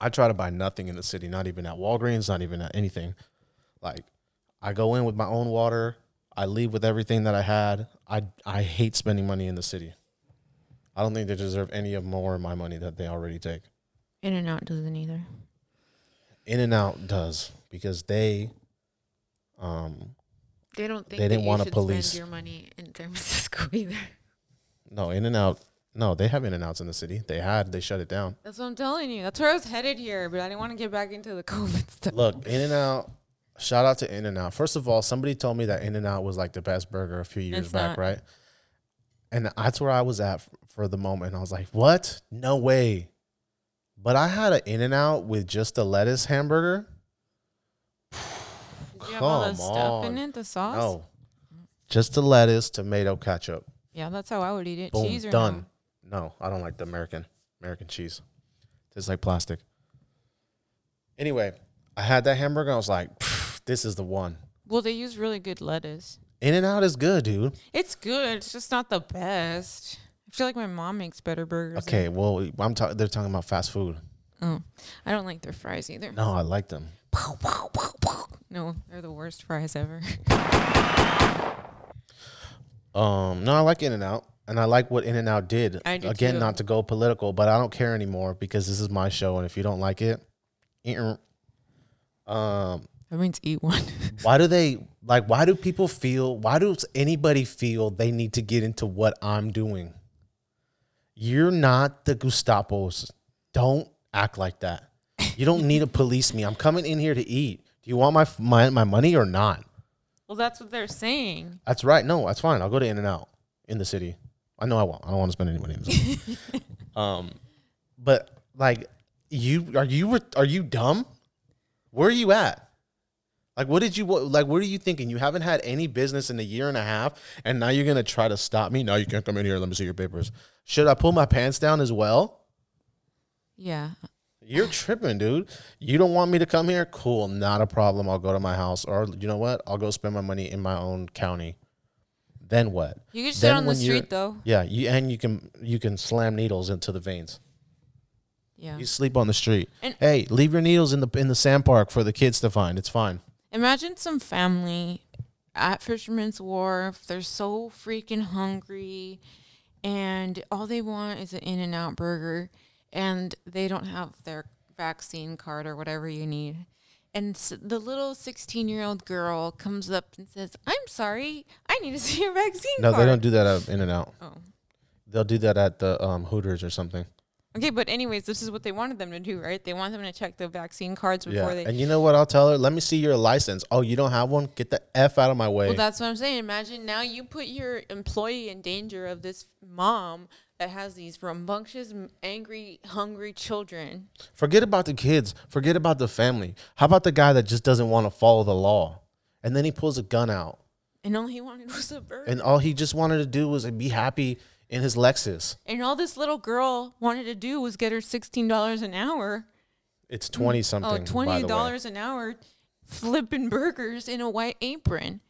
I try to buy nothing in the city, not even at Walgreens, not even at anything. Like, I go in with my own water. I leave with everything that I had. I I hate spending money in the city. I don't think they deserve any of more of my money that they already take. In and out doesn't either. In and Out does because they, um, They don't think They didn't wanna police- your money in San Francisco <laughs> either. no In and Out. No, they have In and Outs in the city. They had. They shut it down. That's what I'm telling you. That's where I was headed here, but I didn't want to get back into the <laughs> COVID stuff. Look, In and Out. Shout out to In and Out. First of all, somebody told me that In and Out was like the best burger a few years It's back, not. right? And that's where I was at for the moment. I was like, "What? No way!" But I had an In and Out with just the lettuce hamburger. Did you have all the Come stuff in on. it? The sauce? No, just the lettuce, tomato, ketchup. Yeah, that's how I would eat it. Boom, Cheese or done. no? No, I don't like the American American cheese. Tastes like plastic. Anyway, I had that hamburger. I was like, "Pff, "This is the one." Well, they use really good lettuce. In and Out is good, dude. It's good. It's just not the best. I feel like my mom makes better burgers. Okay, well, I'm talking. They're talking about fast food. Oh, I don't like their fries either. No, I like them. No, they're the worst fries ever. Um, no, I like In and Out, and I like what In and Out did. I do Again, too. not to go political, but I don't care anymore because this is my show, and if you don't like it, um, That means eat one. <laughs> why do they like? Why do people feel? Why does anybody feel they need to get into what I'm doing? You're not the Gustapos. Don't act like that. You don't need to <laughs> police me. I'm coming in here to eat. Do you want my my my money or not? well, that's what they're saying. That's right. No, that's fine. I'll go to In and Out in the city. I know I won't. I don't want to spend any money in the city. <laughs> um, but like, you are you are you dumb? Where are you at? Like, what did you like? What are you thinking? You haven't had any business in a year and a half, and now you're gonna try to stop me? No, you can't come in here. Let me see your papers. Should I pull my pants down as well? Yeah. You're tripping, dude. You don't want me to come here? Cool, not a problem. I'll go to my house, or you know what? I'll go spend my money in my own county. Then what? You can sit on the street though. Yeah, you and you can you can slam needles into the veins. Yeah. You sleep on the street. And- hey, leave your needles in the in the sand park for the kids to find. It's fine. Imagine some family at Fisherman's Wharf. They're so freaking hungry, and all they want is an In and Out burger, and they don't have their vaccine card or whatever you need. And the little 16 year old girl comes up and says, I'm sorry, I need to see your vaccine No, card. No, they don't do that at In and Out. Oh. They'll do that at the um, Hooters or something. Okay, but anyways, this is what they wanted them to do, right? They want them to check the vaccine cards before Yeah. they. And you know what I'll tell her? Let me see your license. Oh, you don't have one? Get the F out of my way. Well, that's what I'm saying. Imagine now you put your employee in danger of this mom that has these rambunctious, angry, hungry children. Forget about the kids. Forget about the family. How about the guy that just doesn't want to follow the law? And then he pulls a gun out. And all he wanted <laughs> was a bird. And all he just wanted to do was be happy in his Lexus. And all this little girl wanted to do was get her $16 an hour. It's 20 something. Oh, by the way. $20 an hour flipping burgers in a white apron.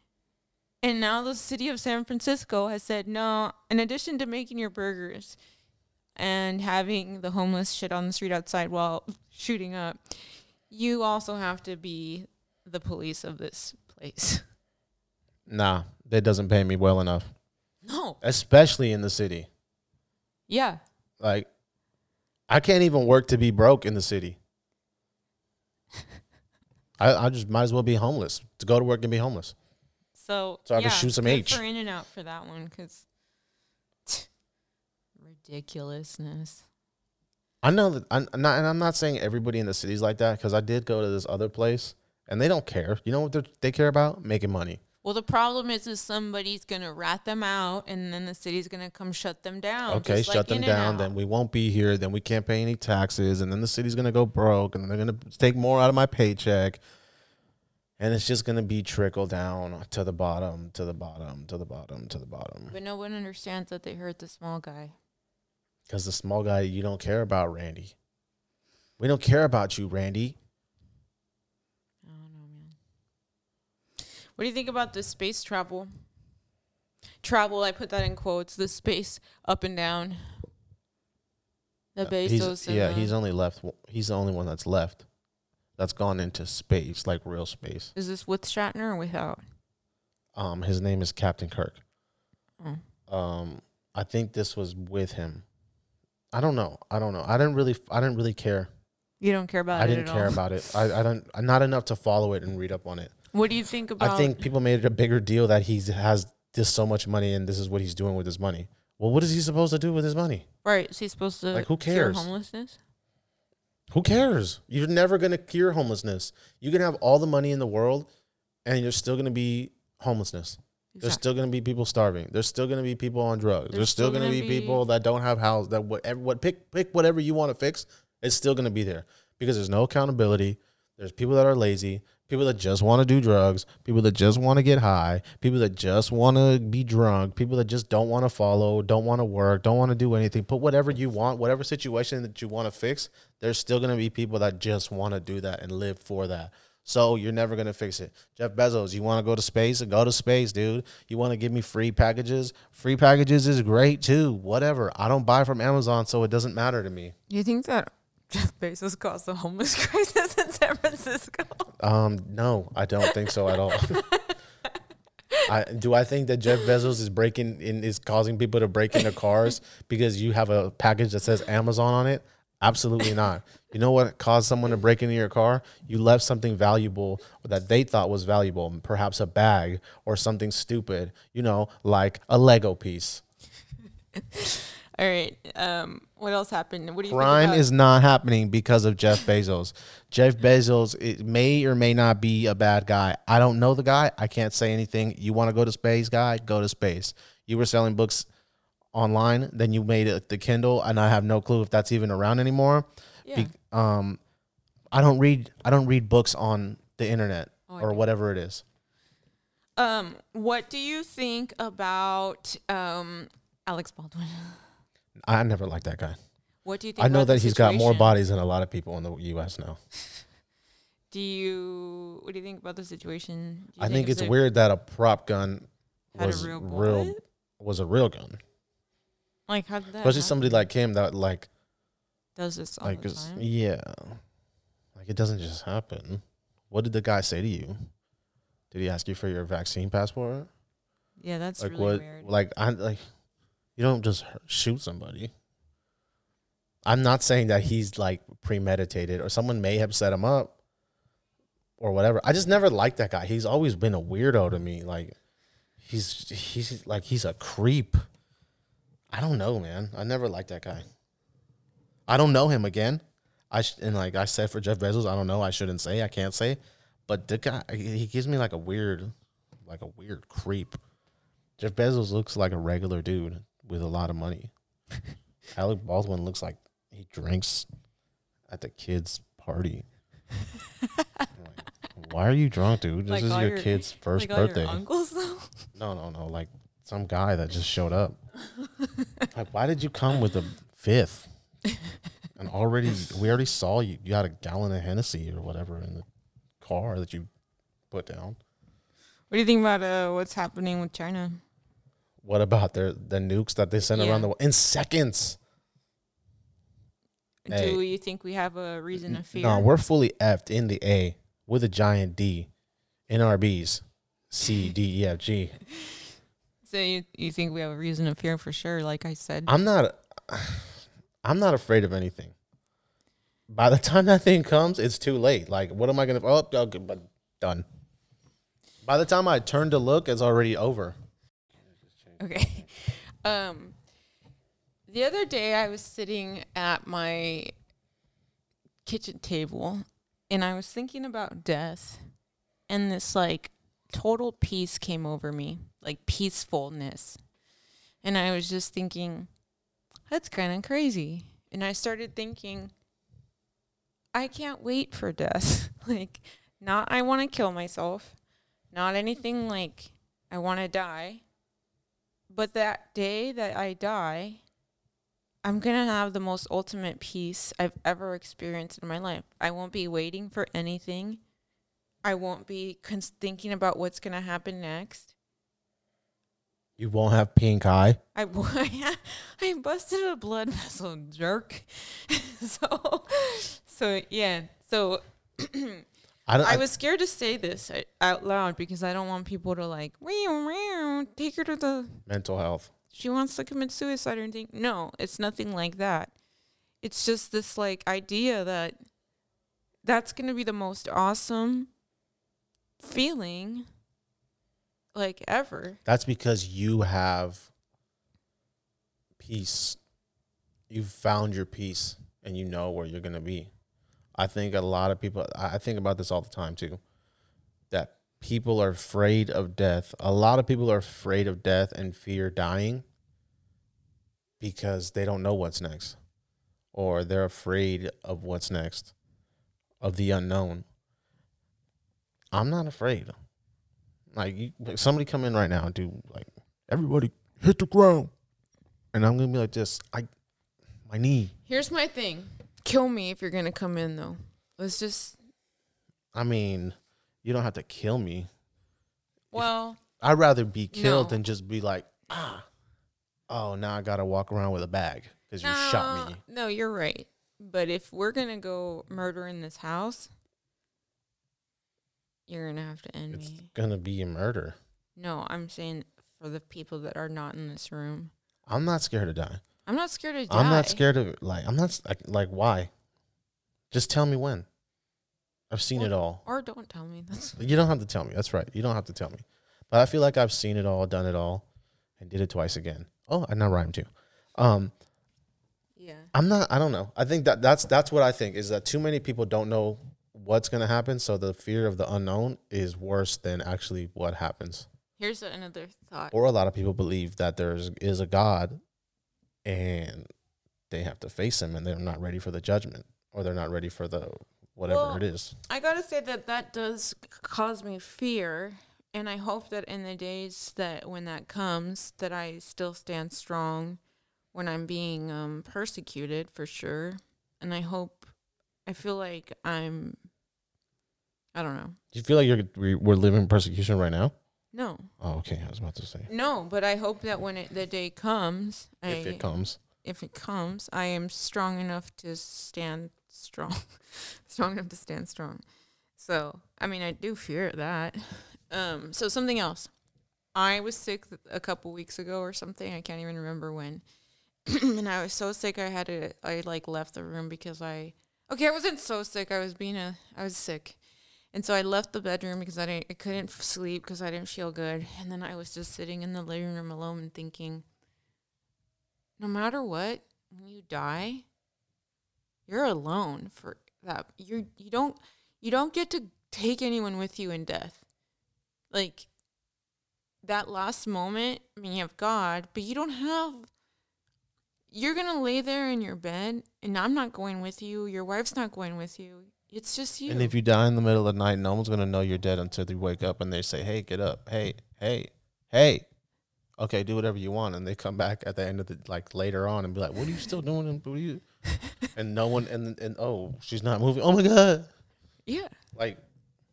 And now the city of San Francisco has said, no, in addition to making your burgers and having the homeless shit on the street outside while shooting up, you also have to be the police of this place. <laughs> Nah, that doesn't pay me well enough, No. especially in the city. Yeah. Like, I can't even work to be broke in the city. <laughs> I, I just might as well be homeless to go to work and be homeless. So, So I can yeah, shoot some H. for In and Out for that one because <tsk> ridiculousness. I know that I'm not, and I'm not saying everybody in the city's like that because I did go to this other place and they don't care. You know what they care about? Making money. Well, the problem is, is somebody's gonna rat them out, and then the city's gonna come shut them down. Okay, shut like them down. Then we won't be here. Then we can't pay any taxes, and then the city's gonna go broke, and they're gonna take more out of my paycheck, and it's just gonna be trickle down to the bottom, to the bottom, to the bottom, to the bottom. But no one understands that they hurt the small guy. Because the small guy, you don't care about Randy. We don't care about you, Randy. I don't know, man. What do you think about the space travel? Travel, I put that in quotes. The space up and down. The Uh, He's- Bezos. and yeah, the- he's only left. He's the only one that's left. That's gone into space, like real space. Is this with Shatner or without? Um, his name is Captain Kirk. Oh. Um, I think this was with him. I don't know. I don't know. I didn't really. I didn't really care. You don't care about I it I didn't care all. about it. I, I <laughs> don't. Not enough to follow it and read up on it. What do you think about? I think people made it a bigger deal that he has this so much money and this is what he's doing with his money. Well, what is he supposed to do with his money? right. Is he supposed to Like, who cure cares? homelessness? Who cares? You're never gonna cure homelessness. You can have all the money in the world, and you're still gonna be homelessness. There's still going to be people starving. There's still going to be people on drugs. There's, There's still, going to gonna be, be- people that don't have house. That whatever, what pick pick whatever you want to fix. It's still going to be there because there's no accountability. There's people that are lazy. People that just want to do drugs. People that just want to get high. People that just want to be drunk. People that just don't want to follow. Don't want to work. Don't want to do anything. Put whatever you want, whatever situation that you want to fix. There's still going to be people that just want to do that and live for that. So you're never gonna fix it. Jeff Bezos, you want to go to space? Go to space, dude. You want to give me free packages? Free packages is great too. Whatever. I don't buy from Amazon, so it doesn't matter to me. You think that Jeff Bezos caused the homeless <laughs> crisis in San Francisco? Um, no, I don't think so at all. <laughs> I, do I think that Jeff Bezos is breaking in is causing people to break into cars because you have a package that says Amazon on it? Absolutely not. You know what caused someone to break into your car? You left something valuable that they thought was valuable, perhaps a bag or something stupid, you know, like a Lego piece. <laughs> All right. Um, what else happened? What do you Crime think about, is not happening because of Jeff Bezos. Jeff Bezos it may or may not be a bad guy. I don't know the guy. I can't say anything. You want to go to space, guy? Go to space. You were selling books online, then you made it the Kindle, and I have no clue if that's even around anymore. Yeah. Be- um, I don't read. I don't read books on the internet Oh, or whatever it is. Um, what do you think about um Alex Baldwin? <laughs> I never liked that guy. What do you think? I know that he's got more bodies than a lot of people in the U.S. now. <laughs> Do you? What do you think about the situation? I think it's weird that a prop gun was real real was a real gun. Like how did that? especially happen? somebody like him that like does this all like the time. yeah like it doesn't just happen what did the guy say to you did he ask you for your vaccine passport Yeah, that's like really what weird. like i like you don't just shoot somebody i'm not saying that he's like premeditated or someone may have set him up or whatever i just never liked that guy he's always been a weirdo to me like he's he's like he's a creep i don't know man i never liked that guy I don't know him again. I sh- and like I said for Jeff Bezos, I don't know. I shouldn't say. I can't say. But the guy, he gives me like a weird, like a weird creep. Jeff Bezos looks like a regular dude with a lot of money. <laughs> Alec Baldwin looks like he drinks at the kids' party. Like, Why are you drunk, dude? This Like is all your, your- kid's first like all birthday. your uncles though. <laughs> No, no, no. Like some guy that just showed up. <laughs> like, why did you come with a fifth? And already, we already saw you. You had a gallon of Hennessy or whatever in the car that you put down. What do you think about uh, what's happening with China? What about their the nukes that they send Yeah. around the world in seconds? Hey. Do you think we have a reason to fear? No, we're fully effed in the A with a giant D, NRBs, C, D, E, F, G. so you, you think we have a reason to fear for sure? Like I said, I'm not. I'm not afraid of anything. By the time that thing comes, it's too late. Like, what am I gonna? Oh, okay, but done. By the time I turn to look, it's already over. <laughs> Okay. Um, the other day I was sitting at my kitchen table and I was thinking about death and this like total peace came over me, like peacefulness. And I was just thinking, that's kind of crazy. And I started thinking, I can't wait for death. <laughs> like, not I want to kill myself, not anything like I want to die. But that day that I die, I'm going to have the most ultimate peace I've ever experienced in my life. I won't be waiting for anything. I won't be cons- thinking about what's going to happen next. You won't have pink eye. I, <laughs> I busted a blood <laughs> vessel, jerk. <laughs> so, so yeah. So <clears throat> I. I was scared to say this uh, out loud because I don't want people to like, meow, meow, take her to the mental health. she wants to commit suicide or anything. No, it's nothing like that. It's just this like idea that that's going to be the most awesome feeling like ever. That's because you have peace. You've found your peace, and you know where you're gonna be. I think a lot of people. I think about this all the time too. That people are afraid of death. A lot of people are afraid of death and fear dying because they don't know what's next, or they're afraid of what's next, of the unknown. I'm not afraid. Like, you, like somebody come in right now and do like everybody hit the ground, and I'm gonna be like this. I my knee. Here's my thing. Kill me if you're going to come in though. Let's just I mean, you don't have to kill me. well, I'd rather be killed No. than just be like, ah, oh, now I gotta walk around with a bag because you shot me. No, you're right. But if we're gonna go murder in this house, you're gonna have to end It's me. It's gonna be a murder. No, I'm saying for the people that are not in this room. I'm not scared to die. I'm not scared to die. I'm not scared of like. I'm not like, like why. Just tell me when. I've seen it all. Or don't tell me. That's <laughs> You don't have to tell me. That's right. You don't have to tell me. But I feel like I've seen it all, done it all, and did it twice again. Oh, and I rhyme too. Um, yeah. I'm not. I don't know. I think that that's that's what I think is that too many people don't know what's gonna happen. So the fear of the unknown is worse than actually what happens. Here's another thought. Or a lot of people believe that there's is a God, and they have to face him, and they're not ready for the judgment, or they're not ready for the whatever Well, it is. I gotta say that that does cause me fear, and I hope that in the days that when that comes, that I still stand strong when I'm being um, persecuted for sure. And I hope, I feel like I'm, I don't know. Do you feel like you're we're living persecution right now? No, Oh, okay. I was about to say no, but I hope that when it, the day comes, if I, it comes. if it comes, I am strong enough to stand strong, <laughs> strong enough to stand strong. So, I mean, I do fear that. Um, so something else. I was sick a couple weeks ago or something. I can't even remember when. <clears throat> and I was so sick I had to I like left the room because I Okay, I wasn't so sick. I was being a I was sick. And so I left the bedroom because I didn't I couldn't sleep because I didn't feel good. And then I was just sitting in the living room alone and thinking no matter what, when you die, you're alone for that. You you don't you don't get to take anyone with you in death. Like that last moment, I mean, you have God, but you don't have. You're gonna lay there in your bed, and I'm not going with you. Your wife's not going with you. It's just you. And if you die in the middle of the night, no one's gonna know you're dead until they wake up and they say, "Hey, get up! Hey, hey, hey." Okay, do whatever you want, and they come back at the end of the like later on and be like, "What are you still doing?" And what are you? <laughs> and no one and and oh, she's not moving. Oh my god! yeah, Like,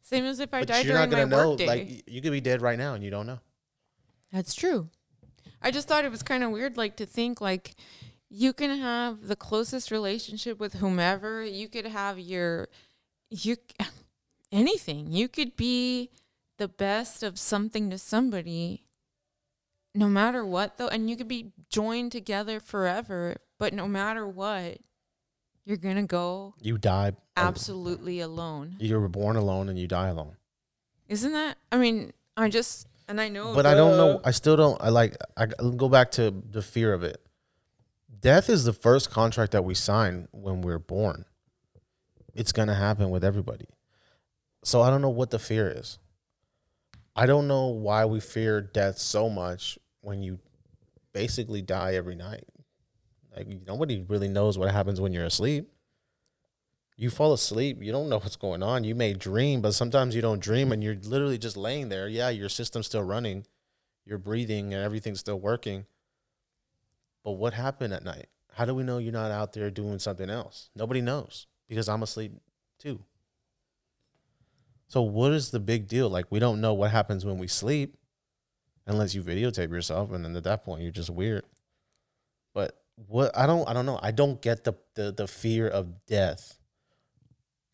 same as if I died you're not during my gonna know. workday. Like, you could be dead right now and you don't know. That's true. I just thought it was kind of weird, like to think like you can have the closest relationship with whomever. You could have your you <laughs> anything. You could be the best of something to somebody, no matter what though, and you could be joined together forever. But no matter what, you're gonna go You die. absolutely alone. You were born alone and you die alone. Isn't that? I mean, I just and I know, but I don't know. I still don't. I like. I go back to the fear of it. Death is the first contract that we sign when we're born. It's gonna happen with everybody. So I don't know what the fear is. I don't know why we fear death so much when you basically die every night. Like nobody really knows what happens when you're asleep. You fall asleep, you don't know what's going on. You may dream, but sometimes you don't dream and you're literally just laying there. Yeah, your system's still running, you're breathing and everything's still working. But what happened at night? How do we know you're not out there doing something else? Nobody knows because I'm asleep too. So what is the big deal? Like we don't know what happens when we sleep unless you videotape yourself and then at that point you're just weird. But what I don't I don't know. I don't get the the, the fear of death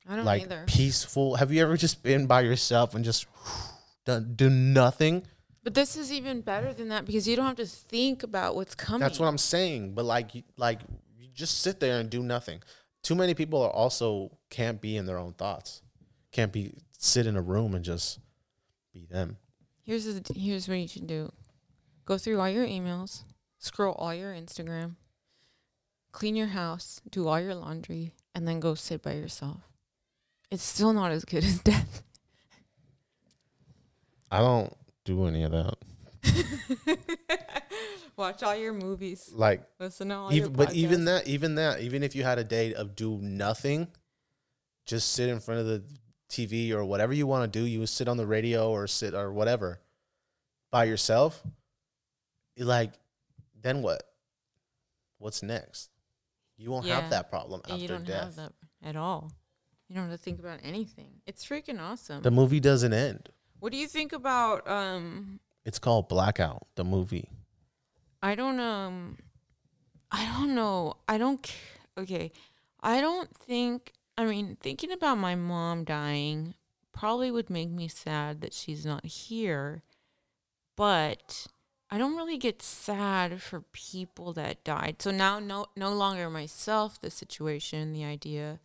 I don't like either. peaceful. Have you ever just been by yourself and just done, do nothing? But this is even better than that because you don't have to think about what's coming. That's what I'm saying. But like, like you just sit there and do nothing. Too many people are also can't be in their own thoughts. Can't be sit in a room and just be them. Here's the, here's what you should do. Go through all your emails, scroll all your Instagram, clean your house, do all your laundry, and then go sit by yourself. It's still not as good as death. I don't do any of that. <laughs> Watch all your movies. Like Listen to all your even, but even that, even that, even if you had a day of do nothing, just sit in front of the TV or whatever you want to do. You would sit on the radio or sit or whatever by yourself. Like, then what? What's next? You won't Yeah. have that problem after you don't death. have that at all. You don't have to think about anything. It's freaking awesome. The movie doesn't end. what do you think about um It's called Blackout. The movie. I don't um I don't know. I don't okay. I don't think I mean thinking about my mom dying probably would make me sad that she's not here. But I don't really get sad for people that died. So now no no longer myself the situation, the idea,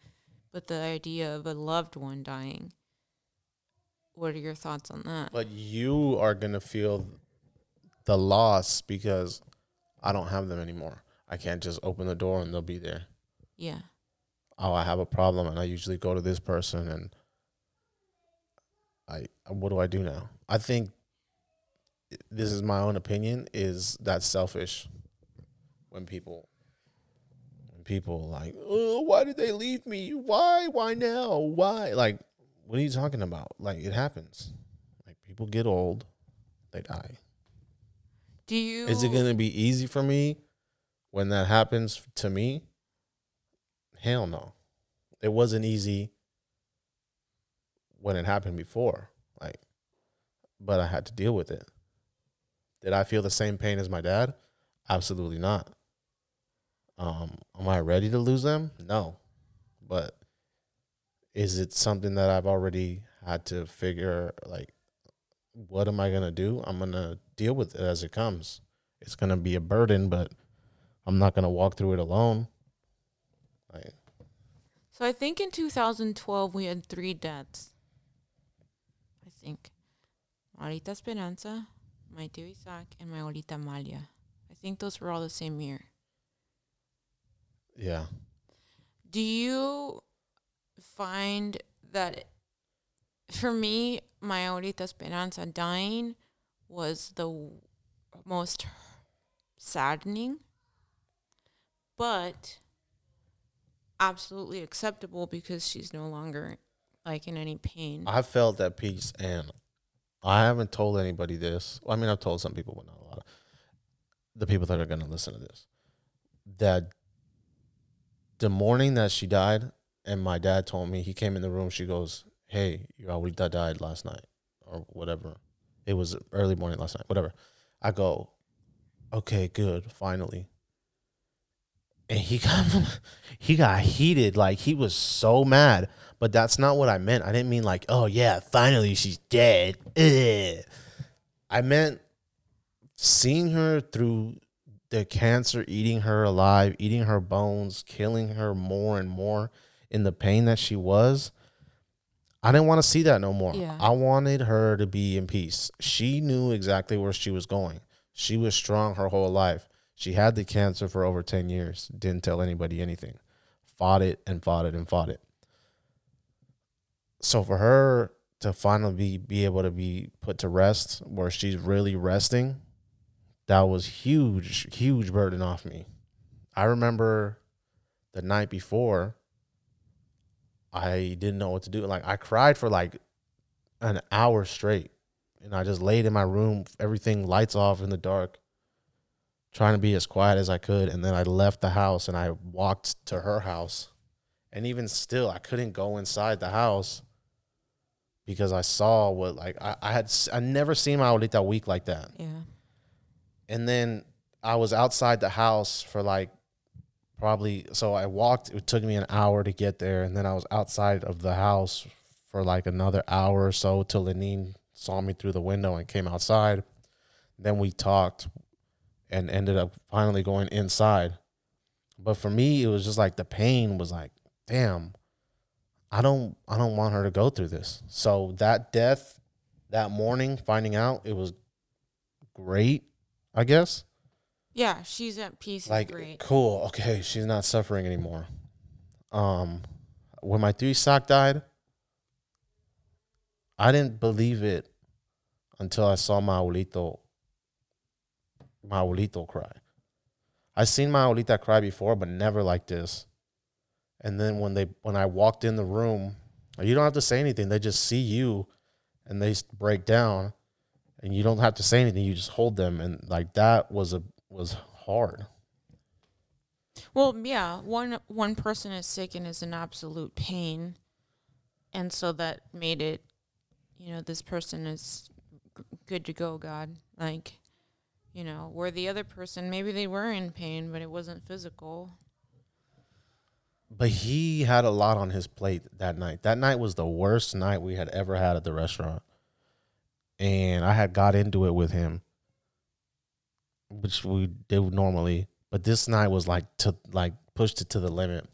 but the idea of a loved one dying. What are your thoughts on that? But you are gonna feel the loss because I don't have them anymore. I can't just open the door and they'll be there. Yeah. oh, I have a problem, and I usually go to this person, and I what do I do now? I think this is my own opinion. Is that selfish when people when people like, oh, why did they leave me? Why? Why now? Why? Like, what are you talking about? Like, it happens. Like, people get old, they die. Do you Is it gonna be easy for me when that happens to me? Hell no. It wasn't easy when it happened before. Like, but I had to deal with it. Did I feel the same pain as my dad? Absolutely not. Um, am I ready to lose them? No. But is it something that I've already had to figure like what am I gonna do? I'm gonna deal with it as it comes. It's gonna be a burden, but I'm not gonna walk through it alone. Like, So I think in 2012 we had three deaths. I think. Marita Esperanza, my tío Isaac, and my abuelita Malia. I think those were all the same year. yeah, Do you find that for me, my abuelita Esperanza dying was the most saddening, but absolutely acceptable because she's no longer like in any pain. I felt that peace, and I haven't told anybody this. I mean, I've told some people, but not a lot of the people that are going to listen to this. That the morning that she died, and my dad told me he came in the room. She goes, "Hey, your abuelita died last night, or whatever. It was early morning last night, whatever." I go, "Okay, good, finally." And he <laughs> got he got heated, like he was so mad. But that's not what I meant. I didn't mean like, oh yeah, finally she's dead. Ugh. I meant seeing her through the cancer eating her alive, eating her bones, killing her more and more in the pain that she was. I didn't want to see that no more. Yeah. I wanted her to be in peace. She knew exactly where she was going. She was strong her whole life. She had the cancer for over 10 years, didn't tell anybody anything. Fought it and fought it and fought it so for her to finally be, be able to be put to rest where she's really resting that was huge huge burden off me i remember the night before i didn't know what to do like i cried for like an hour straight and i just laid in my room everything lights off in the dark trying to be as quiet as i could and then i left the house and i walked to her house and even still i couldn't go inside the house because I saw what like I, I had I never seen my abuelita weak like that. yeah. And then I was outside the house for like probably so I walked it took me an hour to get there and then I was outside of the house for like another hour or so till Lenine saw me through the window and came outside. Then we talked and ended up finally going inside. But for me it was just like the pain was like damn I don't I don't want her to go through this. So that death that morning finding out it was great, I guess. Yeah, she's at peace. Like great. cool, okay, she's not suffering anymore. Um when my tío Isaac died, I didn't believe it until I saw my abuelito my abuelito cry. I seen my abuelita cry before, but never like this. And then when they when I walked in the room, you don't have to say anything. They just see you and they break down and you don't have to say anything. You just hold them and like that was a was hard. Well, yeah, one one person is sick and is in absolute pain, and so that made it, you know, this person is g- good to go. God, like, you know, where the other person maybe they were in pain, but it wasn't physical. But he had a lot on his plate that night. That night was the worst night we had ever had at the restaurant. And I had got into it with him, which we do normally. But this night was like to like pushed it to the limit.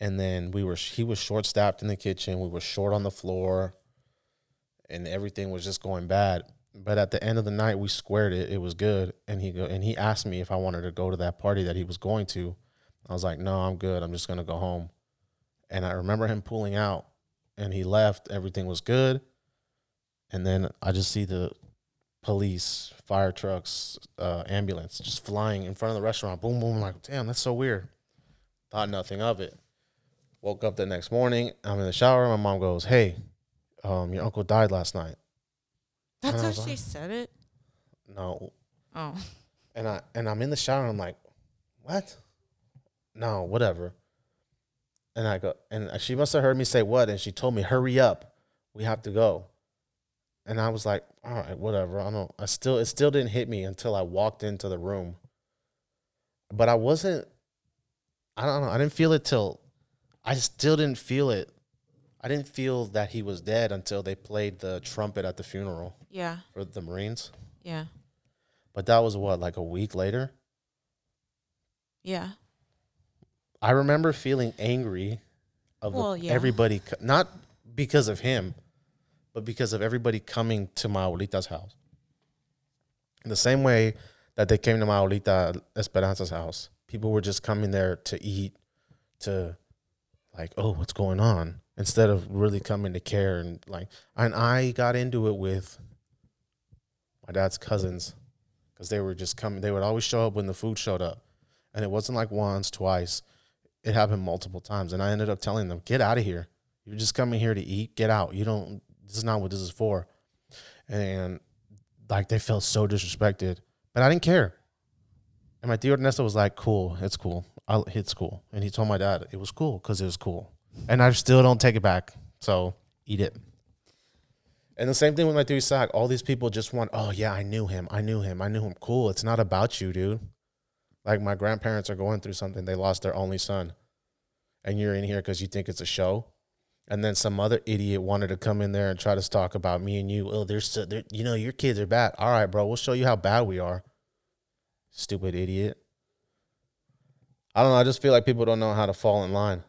And then we were he was short staffed in the kitchen. We were short on the floor, and everything was just going bad. But at the end of the night, we squared it. It was good. And he go and he asked me if I wanted to go to that party that he was going to. I was like, no, I'm good. I'm just gonna go home. And I remember him pulling out, and he left. Everything was good. And then I just see the police, fire trucks, uh, ambulance just flying in front of the restaurant. Boom, boom. I'm like, damn, that's so weird. Thought nothing of it. Woke up the next morning. I'm in the shower. My mom goes, hey, um, your uncle died last night. That's how she like- said it. No, Oh, and I and I'm in the shower. I'm like, what? No, whatever. And I go, and she must have heard me say what, and she told me, hurry up, we have to go. And I was like, all right, whatever. I don't. I still, it still didn't hit me until I walked into the room. But I wasn't. I don't know. I didn't feel it till. I still didn't feel it. I didn't feel that he was dead until they played the trumpet at the funeral yeah, for the Marines. yeah, But that was what, like a week later. yeah. I remember feeling angry of Well, yeah. everybody, not because of him, but because of everybody coming to my abuelita's house. In the same way that they came to my abuelita Esperanza's house, people were just coming there to eat, to like, oh, what's going on? Instead of really coming to care and like, and I got into it with my dad's cousins because they were just coming. They would always show up when the food showed up, and it wasn't like once, twice. It happened multiple times, and I ended up telling them, "Get out of here! You're just coming here to eat. Get out. You don't. This is not what this is for." And like they felt so disrespected, but I didn't care. And my tío Ernesto was like, "Cool, it's cool. I'll, it's cool." And he told my dad it was cool because it was cool, and I still don't take it back. So eat it. And the same thing with my tío Isaac. All these people just want, "Oh yeah, I knew him. I knew him. I knew him." Cool. It's not about you, dude. Like my grandparents are going through something. They lost their only son, and you're in here because you think it's a show. And then some other idiot wanted to come in there and try to talk about me and you. Oh, there's, so, there, you know, your kids are bad. All right, bro, we'll show you how bad we are. Stupid idiot. I don't know. I just feel like people don't know how to fall in line.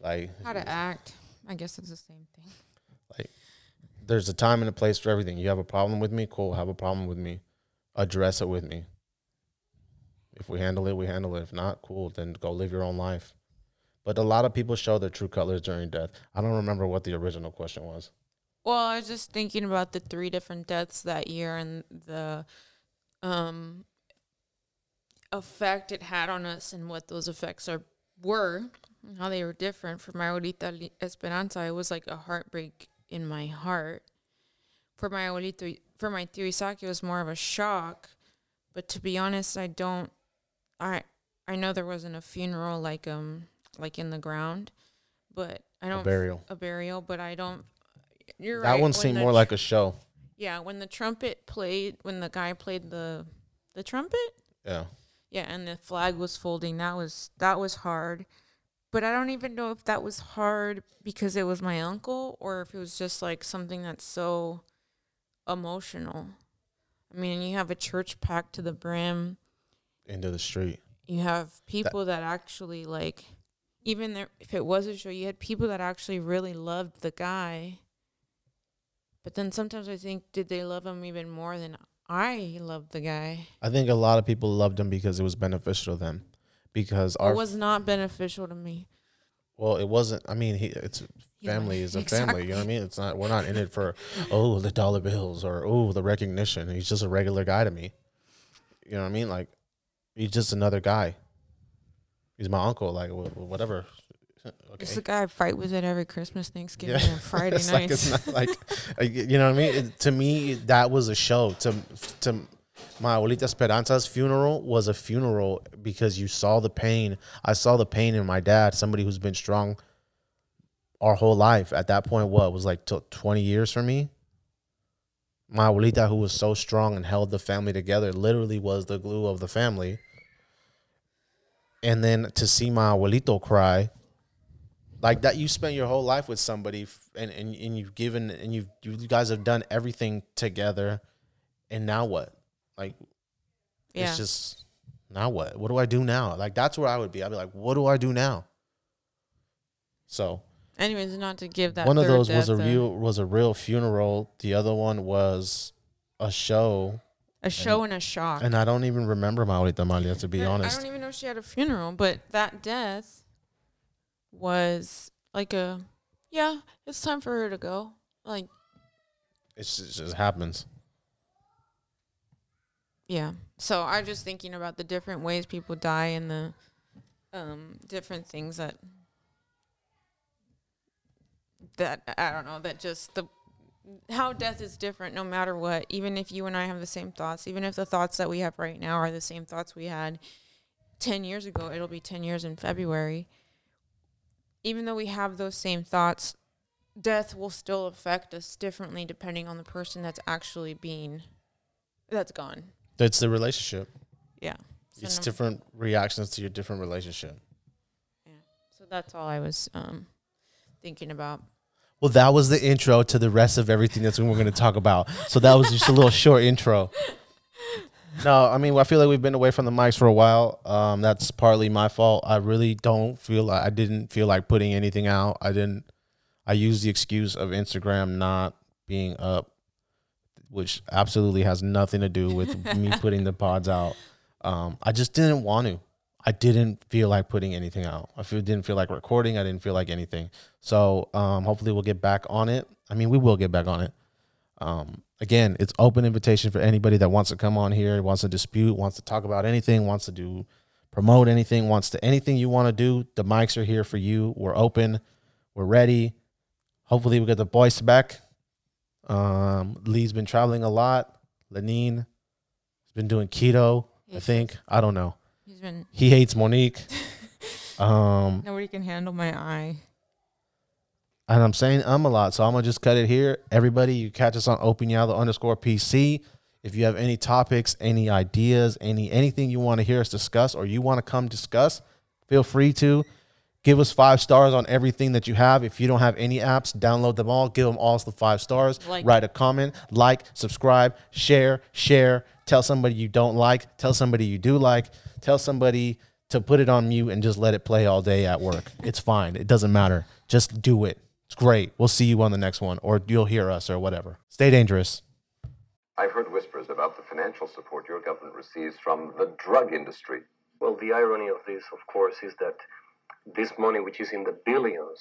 Like How to act. I guess it's the same thing. Like, there's a time and a place for everything. You have a problem with me, cool. Have a problem with me, address it with me. If we handle it, we handle it. If not, cool. Then go live your own life. But a lot of people show their true colors during death. I don't remember what the original question was. Well, I was just thinking about the three different deaths that year and the um effect it had on us and what those effects are were and how they were different. For my abuelita Esperanza, it was like a heartbreak in my heart. For my abuelito, for my tío Isaac, it was more of a shock. But to be honest, I don't. I I know there wasn't a funeral like um like in the ground, but I don't burial. a burial, but I don't. You're That right. one seemed more tr- like a show. yeah. When the trumpet played, when the guy played the the trumpet, Yeah. yeah, and the flag was folding. That was that was hard, but I don't even know if that was hard because it was my uncle or if it was just like something that's so emotional. I mean, you have a church packed to the brim. Into the street. You have people that actually like, even there, if it was a show, you had people that actually really loved the guy. But then sometimes I think, did they love him even more than I loved the guy? I think a lot of people loved him because it was beneficial to them. Because our it was not beneficial to me. well, it wasn't. I mean, he, it's family is a <laughs> family. You know what I mean? It's not. We're not in it for oh the dollar bills or oh the recognition. He's just a regular guy to me. You know what I mean? Like he's just another guy. He's my uncle. Like wh- wh- whatever. It's Okay. the guy I fight with at every Christmas, Thanksgiving, Yeah. and <laughs> Friday It's like it's not like uh, you know what I mean. It, to me, that was a show. To to my abuelita Esperanza's funeral was a funeral because you saw the pain. I saw the pain in my dad, somebody who's been strong our whole life. At that point, what was like t- twenty years for me. My abuelita, who was so strong and held the family together, literally was the glue of the family. And then to see my abuelito cry, like that, you spent your whole life with somebody, and and, and you've given, and you've you guys have done everything together, and now what? Like yeah, it's just now what? What do I do now? Like that's where I would be. I'd be like, what do I do now? So Anyways, not to give that. one of those was a real was a real funeral. The other one was a show, a show and a shock. and I don't even remember my abuelita Malia to be I- honest. I don't even know if she had a funeral, but that death was like a yeah, it's time for her to go. Like It's just, it just happens. yeah. So I'm just thinking about the different ways people die and the um different things that that I don't know that just the how death is different no matter what even if you and I have the same thoughts even if the thoughts that we have right now are the same thoughts we had 10 years ago it'll be 10 years in February even though we have those same thoughts death will still affect us differently depending on the person that's actually being that's gone It's the relationship. yeah So It's no- different reactions to your different relationship. Yeah. So that's all I was um thinking about. Well, that was the intro to the rest of everything that's we're going to talk about. So that was just a little short intro. No, I mean, I feel like we've been away from the mics for a while. Um, that's partly my fault. I really don't feel like I didn't feel like putting anything out. I didn't. I used the excuse of Instagram not being up, which absolutely has nothing to do with me putting the pods out. Um, I just didn't want to. I didn't feel like putting anything out. I feel, didn't feel like recording. I didn't feel like anything. So um, hopefully we'll get back on it. I mean, we will get back on it. Um, again, it's open invitation for anybody that wants to come on here, wants to dispute, wants to talk about anything, wants to do promote anything, wants to anything you want to do. The mics are here for you. We're open. We're ready. Hopefully we get the boys back. Um, Lee's been traveling a lot. Lenine has been doing keto. I think I don't know. He's been He hates Monique. <laughs> Um, nobody can handle my eye. and I'm saying um a lot, so I'm gonna just cut it here. Everybody, you catch us on Open Yellow underscore PC. If you have any topics, any ideas, any anything you want to hear us discuss, or you want to come discuss, feel free to give us five stars on everything that you have. If you don't have any apps, download them all. Give them all the five stars. Like- Write a comment, like, subscribe, share, share. Tell somebody you don't like. Tell somebody you do like. Tell somebody to put it on mute and just let it play all day at work. It's fine. It doesn't matter. Just do it. It's great. We'll see you on the next one, or you'll hear us, or whatever. Stay dangerous. I've heard whispers about the financial support your government receives from the drug industry. Well, the irony of this, of course, is that this money, which is in the billions,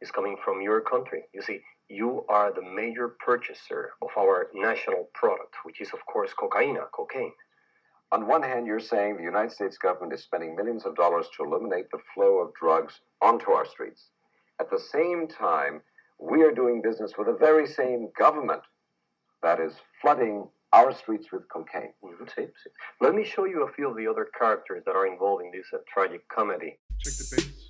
is coming from your country. You see, you are the major purchaser of our national product, which is, of course, cocaine, cocaine. On one hand, you're saying the United States government is spending millions of dollars to eliminate the flow of drugs onto our streets. At the same time, we are doing business with the very same government that is flooding our streets with cocaine. Mhm, see, see. Let me show you a few of the other characters that are involved in this uh, tragic comedy. Check the bass.